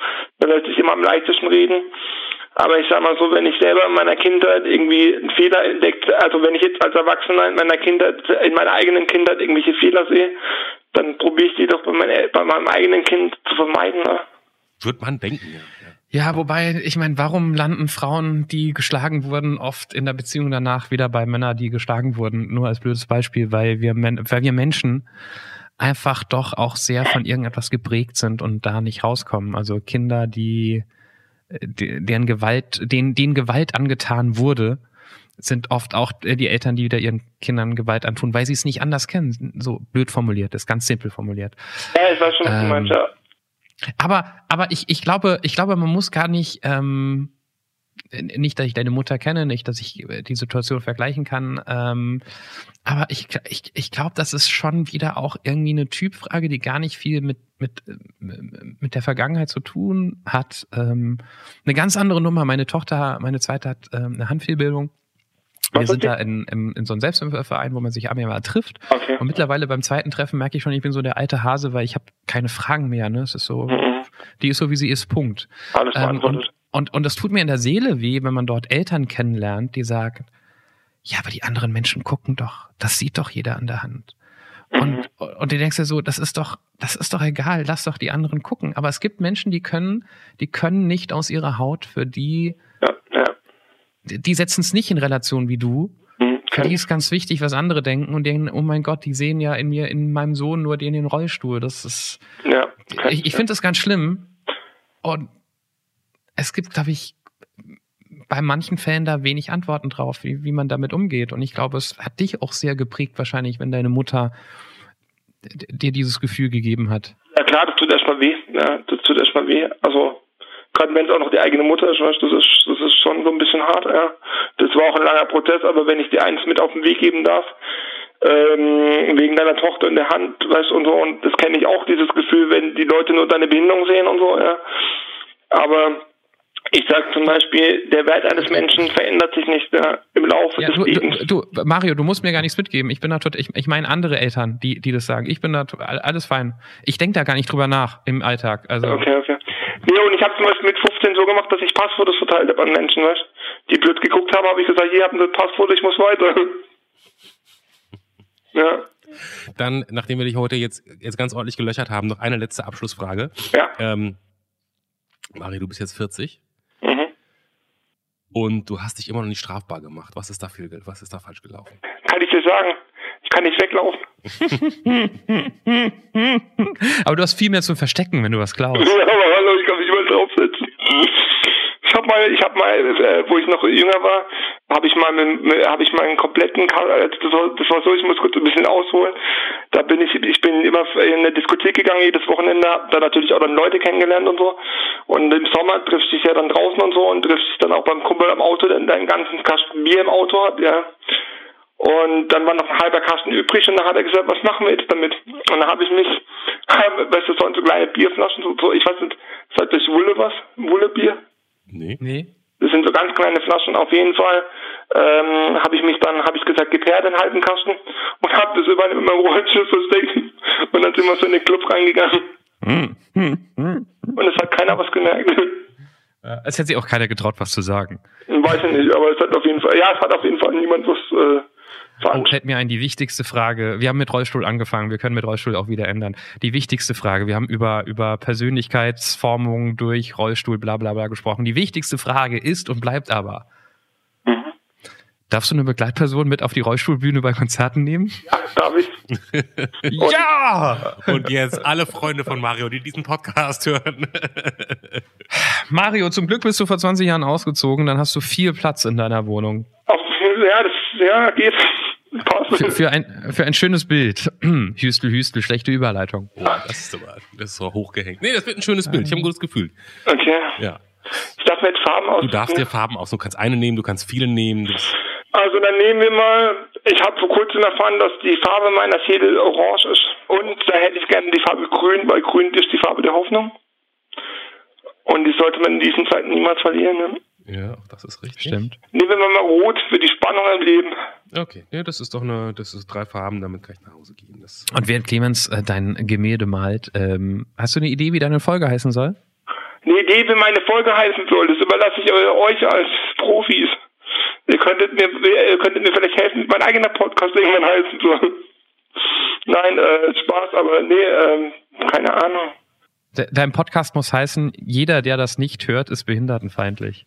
da lässt sich immer am leichtesten reden. Aber ich sag mal so, wenn ich selber in meiner Kindheit irgendwie einen Fehler entdeckt, also wenn ich jetzt als Erwachsener in meiner Kindheit, in meiner eigenen Kindheit irgendwelche Fehler sehe, dann probiere ich die doch bei, meine, bei meinem eigenen Kind zu vermeiden. Ne? Wird man denken, ja. Ja, wobei, ich meine, warum landen Frauen, die geschlagen wurden, oft in der Beziehung danach wieder bei Männern, die geschlagen wurden? Nur als blödes Beispiel, weil wir, weil wir Menschen einfach doch auch sehr von irgendetwas geprägt sind und da nicht rauskommen. Also Kinder, die, deren Gewalt, denen, denen Gewalt angetan wurde, sind oft auch die Eltern, die wieder ihren Kindern Gewalt antun, weil sie es nicht anders kennen. So blöd formuliert, ist ganz simpel formuliert. Ja, ich weiß schon, was ähm, du meinst, ja. Aber, aber ich, ich glaube, ich glaube, man muss gar nicht, ähm, nicht, dass ich deine Mutter kenne, nicht, dass ich die Situation vergleichen kann, ähm, aber ich, ich, ich glaube, das ist schon wieder auch irgendwie eine Typfrage, die gar nicht viel mit, mit, mit der Vergangenheit zu tun hat. Ähm, eine ganz andere Nummer. Meine Tochter, meine zweite hat ähm, eine Handfehlbildung wir sind da in, in, in so einem Selbsthilfeverein, wo man sich einmal trifft. Okay. Und mittlerweile beim zweiten Treffen merke ich schon, ich bin so der alte Hase, weil ich habe keine Fragen mehr. Ne? Es ist so, mhm. die ist so wie sie ist. Punkt. Alles ähm, und, und und das tut mir in der Seele weh, wenn man dort Eltern kennenlernt, die sagen, ja, aber die anderen Menschen gucken doch, das sieht doch jeder an der Hand. Und, mhm. und du denkst dir so, das ist doch, das ist doch egal, lass doch die anderen gucken. Aber es gibt Menschen, die können, die können nicht aus ihrer Haut, für die ja, ja die setzen es nicht in Relation wie du. Mhm. Für die ist ganz wichtig, was andere denken und denken, oh mein Gott, die sehen ja in mir, in meinem Sohn nur den in den Rollstuhl. Das ist, ja, ich, ich finde das ganz schlimm. Und es gibt, glaube ich, bei manchen Fällen da wenig Antworten drauf, wie, wie man damit umgeht. Und ich glaube, es hat dich auch sehr geprägt, wahrscheinlich, wenn deine Mutter dir dieses Gefühl gegeben hat. Ja klar, das tut erstmal weh. Ja, das tut erstmal weh. Also gerade wenn es auch noch die eigene Mutter ist, weißt, das ist, das ist schon so ein bisschen hart, ja. Das war auch ein langer Prozess, aber wenn ich dir eins mit auf den Weg geben darf, ähm, wegen deiner Tochter in der Hand, weißt und so, und das kenne ich auch, dieses Gefühl, wenn die Leute nur deine Behinderung sehen und so, ja. Aber ich sage zum Beispiel, der Wert eines Menschen verändert sich nicht ja, im Laufe ja, des du, Lebens. Du, du, Mario, du musst mir gar nichts mitgeben. Ich bin da total, ich, ich meine andere Eltern, die, die das sagen. Ich bin da alles fein. Ich denke da gar nicht drüber nach im Alltag. Also okay, okay. Nee, und ich habe zum Beispiel mit 15 so gemacht, dass ich Passfotos verteilt habe an Menschen, weißt Die blöd geguckt haben, habe ich gesagt, hier habt ihr das Passfoto, ich muss weiter. *laughs* ja. Dann, nachdem wir dich heute jetzt, jetzt ganz ordentlich gelöchert haben, noch eine letzte Abschlussfrage. Ja. Ähm, Mari, du bist jetzt 40. Mhm. Und du hast dich immer noch nicht strafbar gemacht. Was ist da viel, was ist da falsch gelaufen? Kann ich dir sagen. Ich kann nicht weglaufen. *laughs* aber du hast viel mehr zum Verstecken, wenn du was klaust. *laughs* Ja, aber hallo, draufsetzen. Ich habe mal, ich habe mal, äh, wo ich noch jünger war, habe ich mal, habe ich mal einen kompletten, äh, das war, das war so, ich muss kurz ein bisschen ausholen. Da bin ich, ich bin immer in eine Diskothek gegangen jedes Wochenende, hab da natürlich auch dann Leute kennengelernt und so. Und im Sommer triffst du dich ja dann draußen und so und triffst dich dann auch beim Kumpel am Auto, der deinen ganzen Kasten Bier im Auto hat, ja. Und dann war noch ein halber Kasten übrig und dann hat er gesagt, was machen wir jetzt damit? Und dann habe ich mich, weißt du, so, so kleine Bierflaschen, so, so ich weiß nicht, sagt das Wulle was? Wullebier? Nee. Nee. Das sind so ganz kleine Flaschen. Auf jeden Fall ähm, habe ich mich dann, habe ich gesagt, gib her den halben Kasten und habe das über meinem Rollstuhl versteckt. Und dann sind wir so in den Club reingegangen. Hm, hm, hm. Und es hat keiner was gemerkt. Es hätte sich auch keiner getraut, was zu sagen. Weiß ich nicht, aber es hat auf jeden Fall, ja, es hat auf jeden Fall niemand was äh, Oh, fällt mir ein, die wichtigste Frage. Wir haben mit Rollstuhl angefangen, wir können mit Rollstuhl auch wieder ändern. Die wichtigste Frage, wir haben über, über Persönlichkeitsformung durch Rollstuhl bla bla bla gesprochen. Die wichtigste Frage ist und bleibt aber, mhm. darfst du eine Begleitperson mit auf die Rollstuhlbühne bei Konzerten nehmen? Ja, darf ich. *laughs* ja! Und jetzt alle Freunde von Mario, die diesen Podcast hören. Mario, zum Glück bist du vor 20 Jahren ausgezogen, dann hast du viel Platz in deiner Wohnung. ja, das ja, geht. Für, für, ein, für ein schönes Bild. *clears throat* Hüstel, Hüstel, schlechte Überleitung. Oh, das ist aber, das ist so hochgehängt. Nee, das wird ein schönes Bild. Ich habe ein gutes Gefühl. Okay. Ja. Ich darf mir jetzt Farben aus. Du darfst dir Farben aus. Du kannst eine nehmen, du kannst viele nehmen. Also dann nehmen wir mal, ich habe vor kurzem erfahren, dass die Farbe meiner Fädel orange ist. Und da hätte ich gerne die Farbe grün, weil grün ist die Farbe der Hoffnung. Und die sollte man in diesen Zeiten niemals verlieren. Ne? Ja, das ist richtig. Stimmt. Nehmen wir mal rot für die Spannung im Leben. Okay, ja, das ist doch eine, das ist drei Farben, damit kann ich nach Hause gehen. Das Und während Clemens äh, dein Gemälde malt, ähm, hast du eine Idee, wie deine Folge heißen soll? Eine Idee, wie meine Folge heißen soll, das überlasse ich euch als Profis. Ihr könntet mir, ihr könntet mir vielleicht helfen, wie mein eigener Podcast irgendwann heißen soll. Nein, äh, Spaß, aber nee, ähm, keine Ahnung. De dein Podcast muss heißen, jeder, der das nicht hört, ist behindertenfeindlich.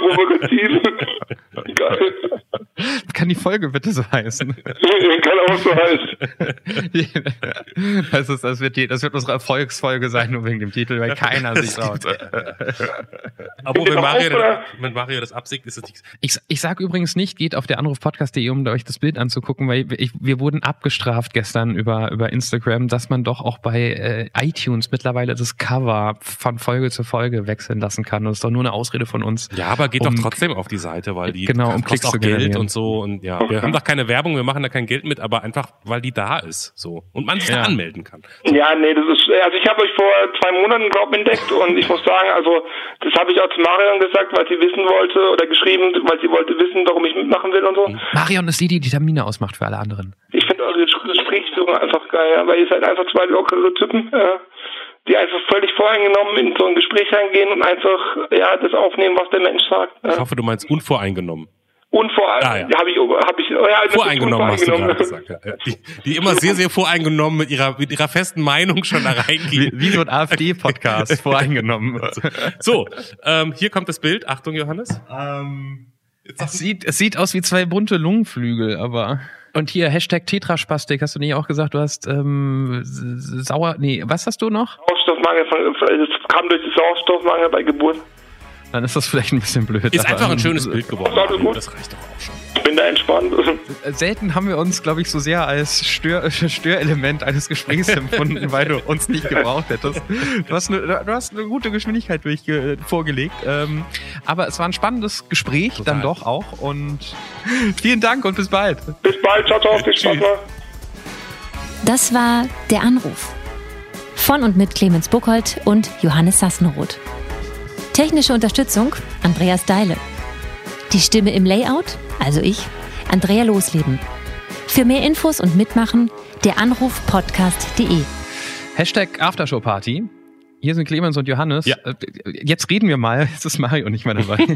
provokativ. Geil. Kann die Folge bitte so heißen? Kann auch so heißen. Das, ist, das, wird die, das wird unsere Erfolgsfolge sein, nur wegen dem Titel, weil keiner sich traut. Aber wenn Mario, wenn Mario das absickt, ist es nichts. Ich, ich sag übrigens nicht, geht auf der anrufpodcast.de, um euch das Bild anzugucken, weil ich, wir wurden abgestraft gestern über, über Instagram, dass man doch auch bei äh, iTunes mittlerweile das Cover von Folge zu Folge wechseln lassen kann. Das ist doch nur eine Ausrede von uns. Ja, aber geht Um- doch trotzdem auf die Seite, weil die Genau, um kostet auch Geld generieren. und so und ja, wir haben doch keine Werbung, wir machen da kein Geld mit, aber einfach, weil die da ist, so und man sich Ja. da anmelden kann. Ja, nee, das ist, also ich habe euch vor zwei Monaten, glaube entdeckt und ich muss sagen, also das habe ich auch zu Marion gesagt, weil sie wissen wollte oder geschrieben, weil sie wollte wissen, warum ich mitmachen will und so. Marion ist die, die die Termine ausmacht für alle anderen. Ich finde eure Gesprächsführung einfach geil, ja, weil ihr seid einfach zwei lockere Typen, ja, die einfach völlig voreingenommen in so ein Gespräch reingehen und einfach ja das aufnehmen, was der Mensch sagt. Ich hoffe, du meinst unvoreingenommen. Allem Ah, ja. habe ich, hab ich oh ja, Voreingenommen hast du unvoreingenommen. gerade gesagt. Ja. Die, die immer sehr, sehr voreingenommen mit ihrer, mit ihrer festen Meinung schon da Wie, reingehen. wie so ein AfD-Podcast *laughs* voreingenommen. So, ähm, hier kommt das Bild. Achtung, Johannes. Es sieht, es sieht aus wie zwei bunte Lungenflügel, aber. Und hier, Hashtag Tetraspastik, hast du nicht auch gesagt, du hast ähm, sauer. Nee, was hast du noch? Sauerstoffmangel, von, das kam durch den Sauerstoffmangel bei Geburt. Dann ist das vielleicht ein bisschen blöd. Ist einfach ein ähm, schönes Bild geworden. Das reicht doch auch schon. Ich bin da entspannt. Selten haben wir uns, glaube ich, so sehr als Stör *laughs* Störelement eines Gesprächs *laughs* empfunden, weil du uns nicht gebraucht hättest. Du hast eine, du hast eine gute Geschwindigkeit durchge vorgelegt. Ähm, aber es war ein spannendes Gespräch, Total. dann doch auch. Und *laughs* vielen Dank und bis bald. Bis bald, ciao, ciao, viel Spaß Tschüss. Das war Der Anruf. Von und mit Clemens Buchholz und Johannes Sassenroth. Technische Unterstützung Andreas Deile. Die Stimme im Layout, also ich, Andrea Losleben. Für mehr Infos und Mitmachen der Anrufpodcast.de. Hashtag Aftershow-Party. Hier sind Clemens und Johannes. Ja. Äh, Jetzt reden wir mal. Jetzt ist Mario nicht mehr dabei. *laughs*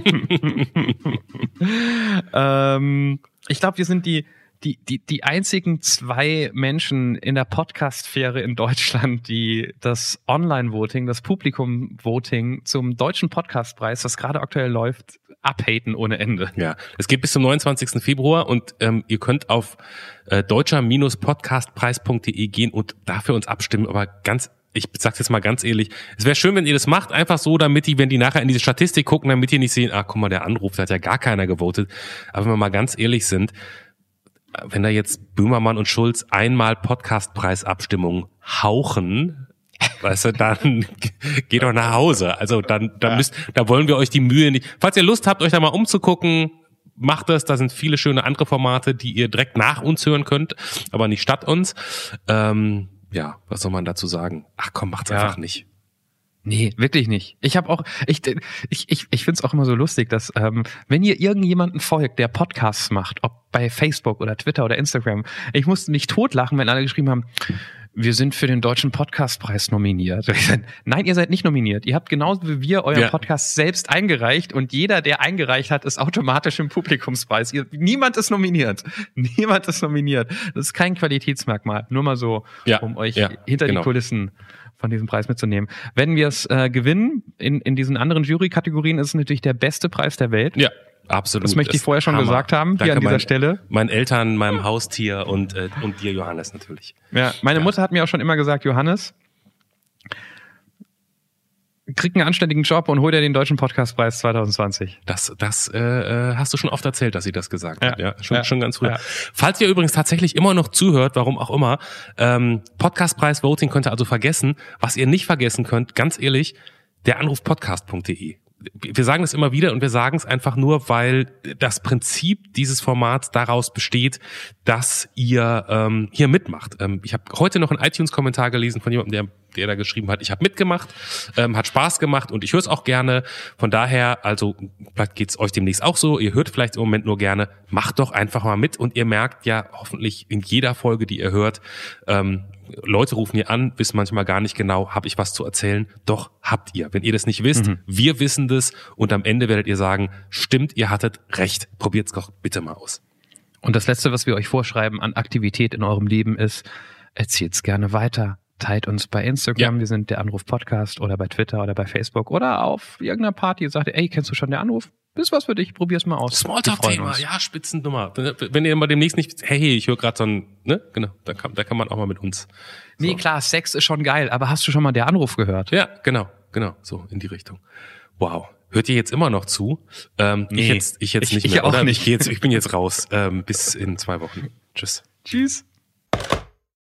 *laughs* ähm, ich glaube, wir sind die, die, die, die einzigen zwei Menschen in der Podcast-Sphäre in Deutschland, die das Online-Voting, das Publikum-Voting zum deutschen Podcastpreis, das gerade aktuell läuft, abhaten ohne Ende. Ja, es geht bis zum 29. Februar und ähm, ihr könnt auf äh, deutscher-podcastpreis.de gehen und dafür uns abstimmen. Aber ganz, ich sag's jetzt mal ganz ehrlich, es wäre schön, wenn ihr das macht, einfach so, damit die, wenn die nachher in diese Statistik gucken, damit die nicht sehen, ah, guck mal, der Anruf, da hat ja gar keiner gewotet. Aber wenn wir mal ganz ehrlich sind, wenn da jetzt Böhmermann und Schulz einmal Podcastpreisabstimmung hauchen, weißt du, dann *laughs* geht doch nach Hause. Also dann, dann müsst, da wollen wir euch die Mühe nicht. Falls ihr Lust habt, euch da mal umzugucken, macht das. Da sind viele schöne andere Formate, die ihr direkt nach uns hören könnt, aber nicht statt uns. Ähm, ja, was soll man dazu sagen? Ach komm, macht's Ja. einfach nicht. Nee, wirklich nicht. Ich habe auch, ich, ich, ich, ich finde es auch immer so lustig, dass ähm, wenn ihr irgendjemanden folgt, der Podcasts macht, ob bei Facebook oder Twitter oder Instagram, ich musste mich totlachen, wenn alle geschrieben haben, wir sind für den Deutschen Podcastpreis nominiert. *laughs* Nein, ihr seid nicht nominiert. Ihr habt genauso wie wir euren Ja. Podcast selbst eingereicht und jeder, der eingereicht hat, ist automatisch im Publikumspreis. Ihr, niemand ist nominiert. *laughs* Niemand ist nominiert. Das ist kein Qualitätsmerkmal. Nur mal so, Ja, um euch ja, hinter genau. die Kulissen von diesem Preis mitzunehmen. Wenn wir es äh, gewinnen, in, in diesen anderen Jury-Kategorien ist es natürlich der beste Preis der Welt. Ja, absolut. Das möchte ich vorher schon Hammer. gesagt haben, hier Danke an dieser mein, Stelle. Meinen Eltern, meinem Haustier und, äh, und dir, Johannes, natürlich. Ja, meine Ja. Mutter hat mir auch schon immer gesagt, Johannes, krieg einen anständigen Job und hol dir den deutschen Podcastpreis 2020. Das, das äh, äh, hast du schon oft erzählt, dass sie das gesagt ja. hat. Ja, schon, ja. schon ganz früh. Ja. Falls ihr übrigens tatsächlich immer noch zuhört, warum auch immer, ähm, Podcastpreis Voting könnt ihr also vergessen. Was ihr nicht vergessen könnt, ganz ehrlich, der Anruf podcast.de wir sagen es immer wieder und wir sagen es einfach nur, weil das Prinzip dieses Formats daraus besteht, dass ihr ähm, hier mitmacht. Ähm, ich habe heute noch einen iTunes-Kommentar gelesen von jemandem, der, der da geschrieben hat, ich habe mitgemacht, ähm, hat Spaß gemacht und ich höre es auch gerne. Von daher, also vielleicht geht's euch demnächst auch so, ihr hört vielleicht im Moment nur gerne, macht doch einfach mal mit und ihr merkt ja hoffentlich in jeder Folge, die ihr hört, ähm, Leute rufen hier an, wissen manchmal gar nicht genau, habe ich was zu erzählen? Doch, habt ihr. Wenn ihr das nicht wisst, mhm. wir wissen das und am Ende werdet ihr sagen, stimmt, ihr hattet recht. Probiert's doch bitte mal aus. Und das Letzte, was wir euch vorschreiben an Aktivität in eurem Leben ist, erzählt's gerne weiter. Teilt uns bei Instagram, ja. wir sind der Anruf Podcast oder bei Twitter oder bei Facebook oder auf irgendeiner Party. Sagt, ey, kennst du schon der Anruf? ist was für dich, probier's mal aus. Smalltalk-Thema, ja, Spitzennummer. Wenn ihr mal demnächst nicht, hey, ich höre gerade so ein, ne, genau, da kann, da kann man auch mal mit uns. So. Nee, klar, Sex ist schon geil, aber hast du schon mal der Anruf gehört? Ja, genau, genau, so in die Richtung. Wow. Hört ihr jetzt immer noch zu? Ähm, nee, ich jetzt, ich jetzt nicht ich, mehr. Ich auch oder? nicht. Ich, jetzt, ich bin jetzt raus. Ähm, bis in zwei Wochen. Tschüss. Tschüss.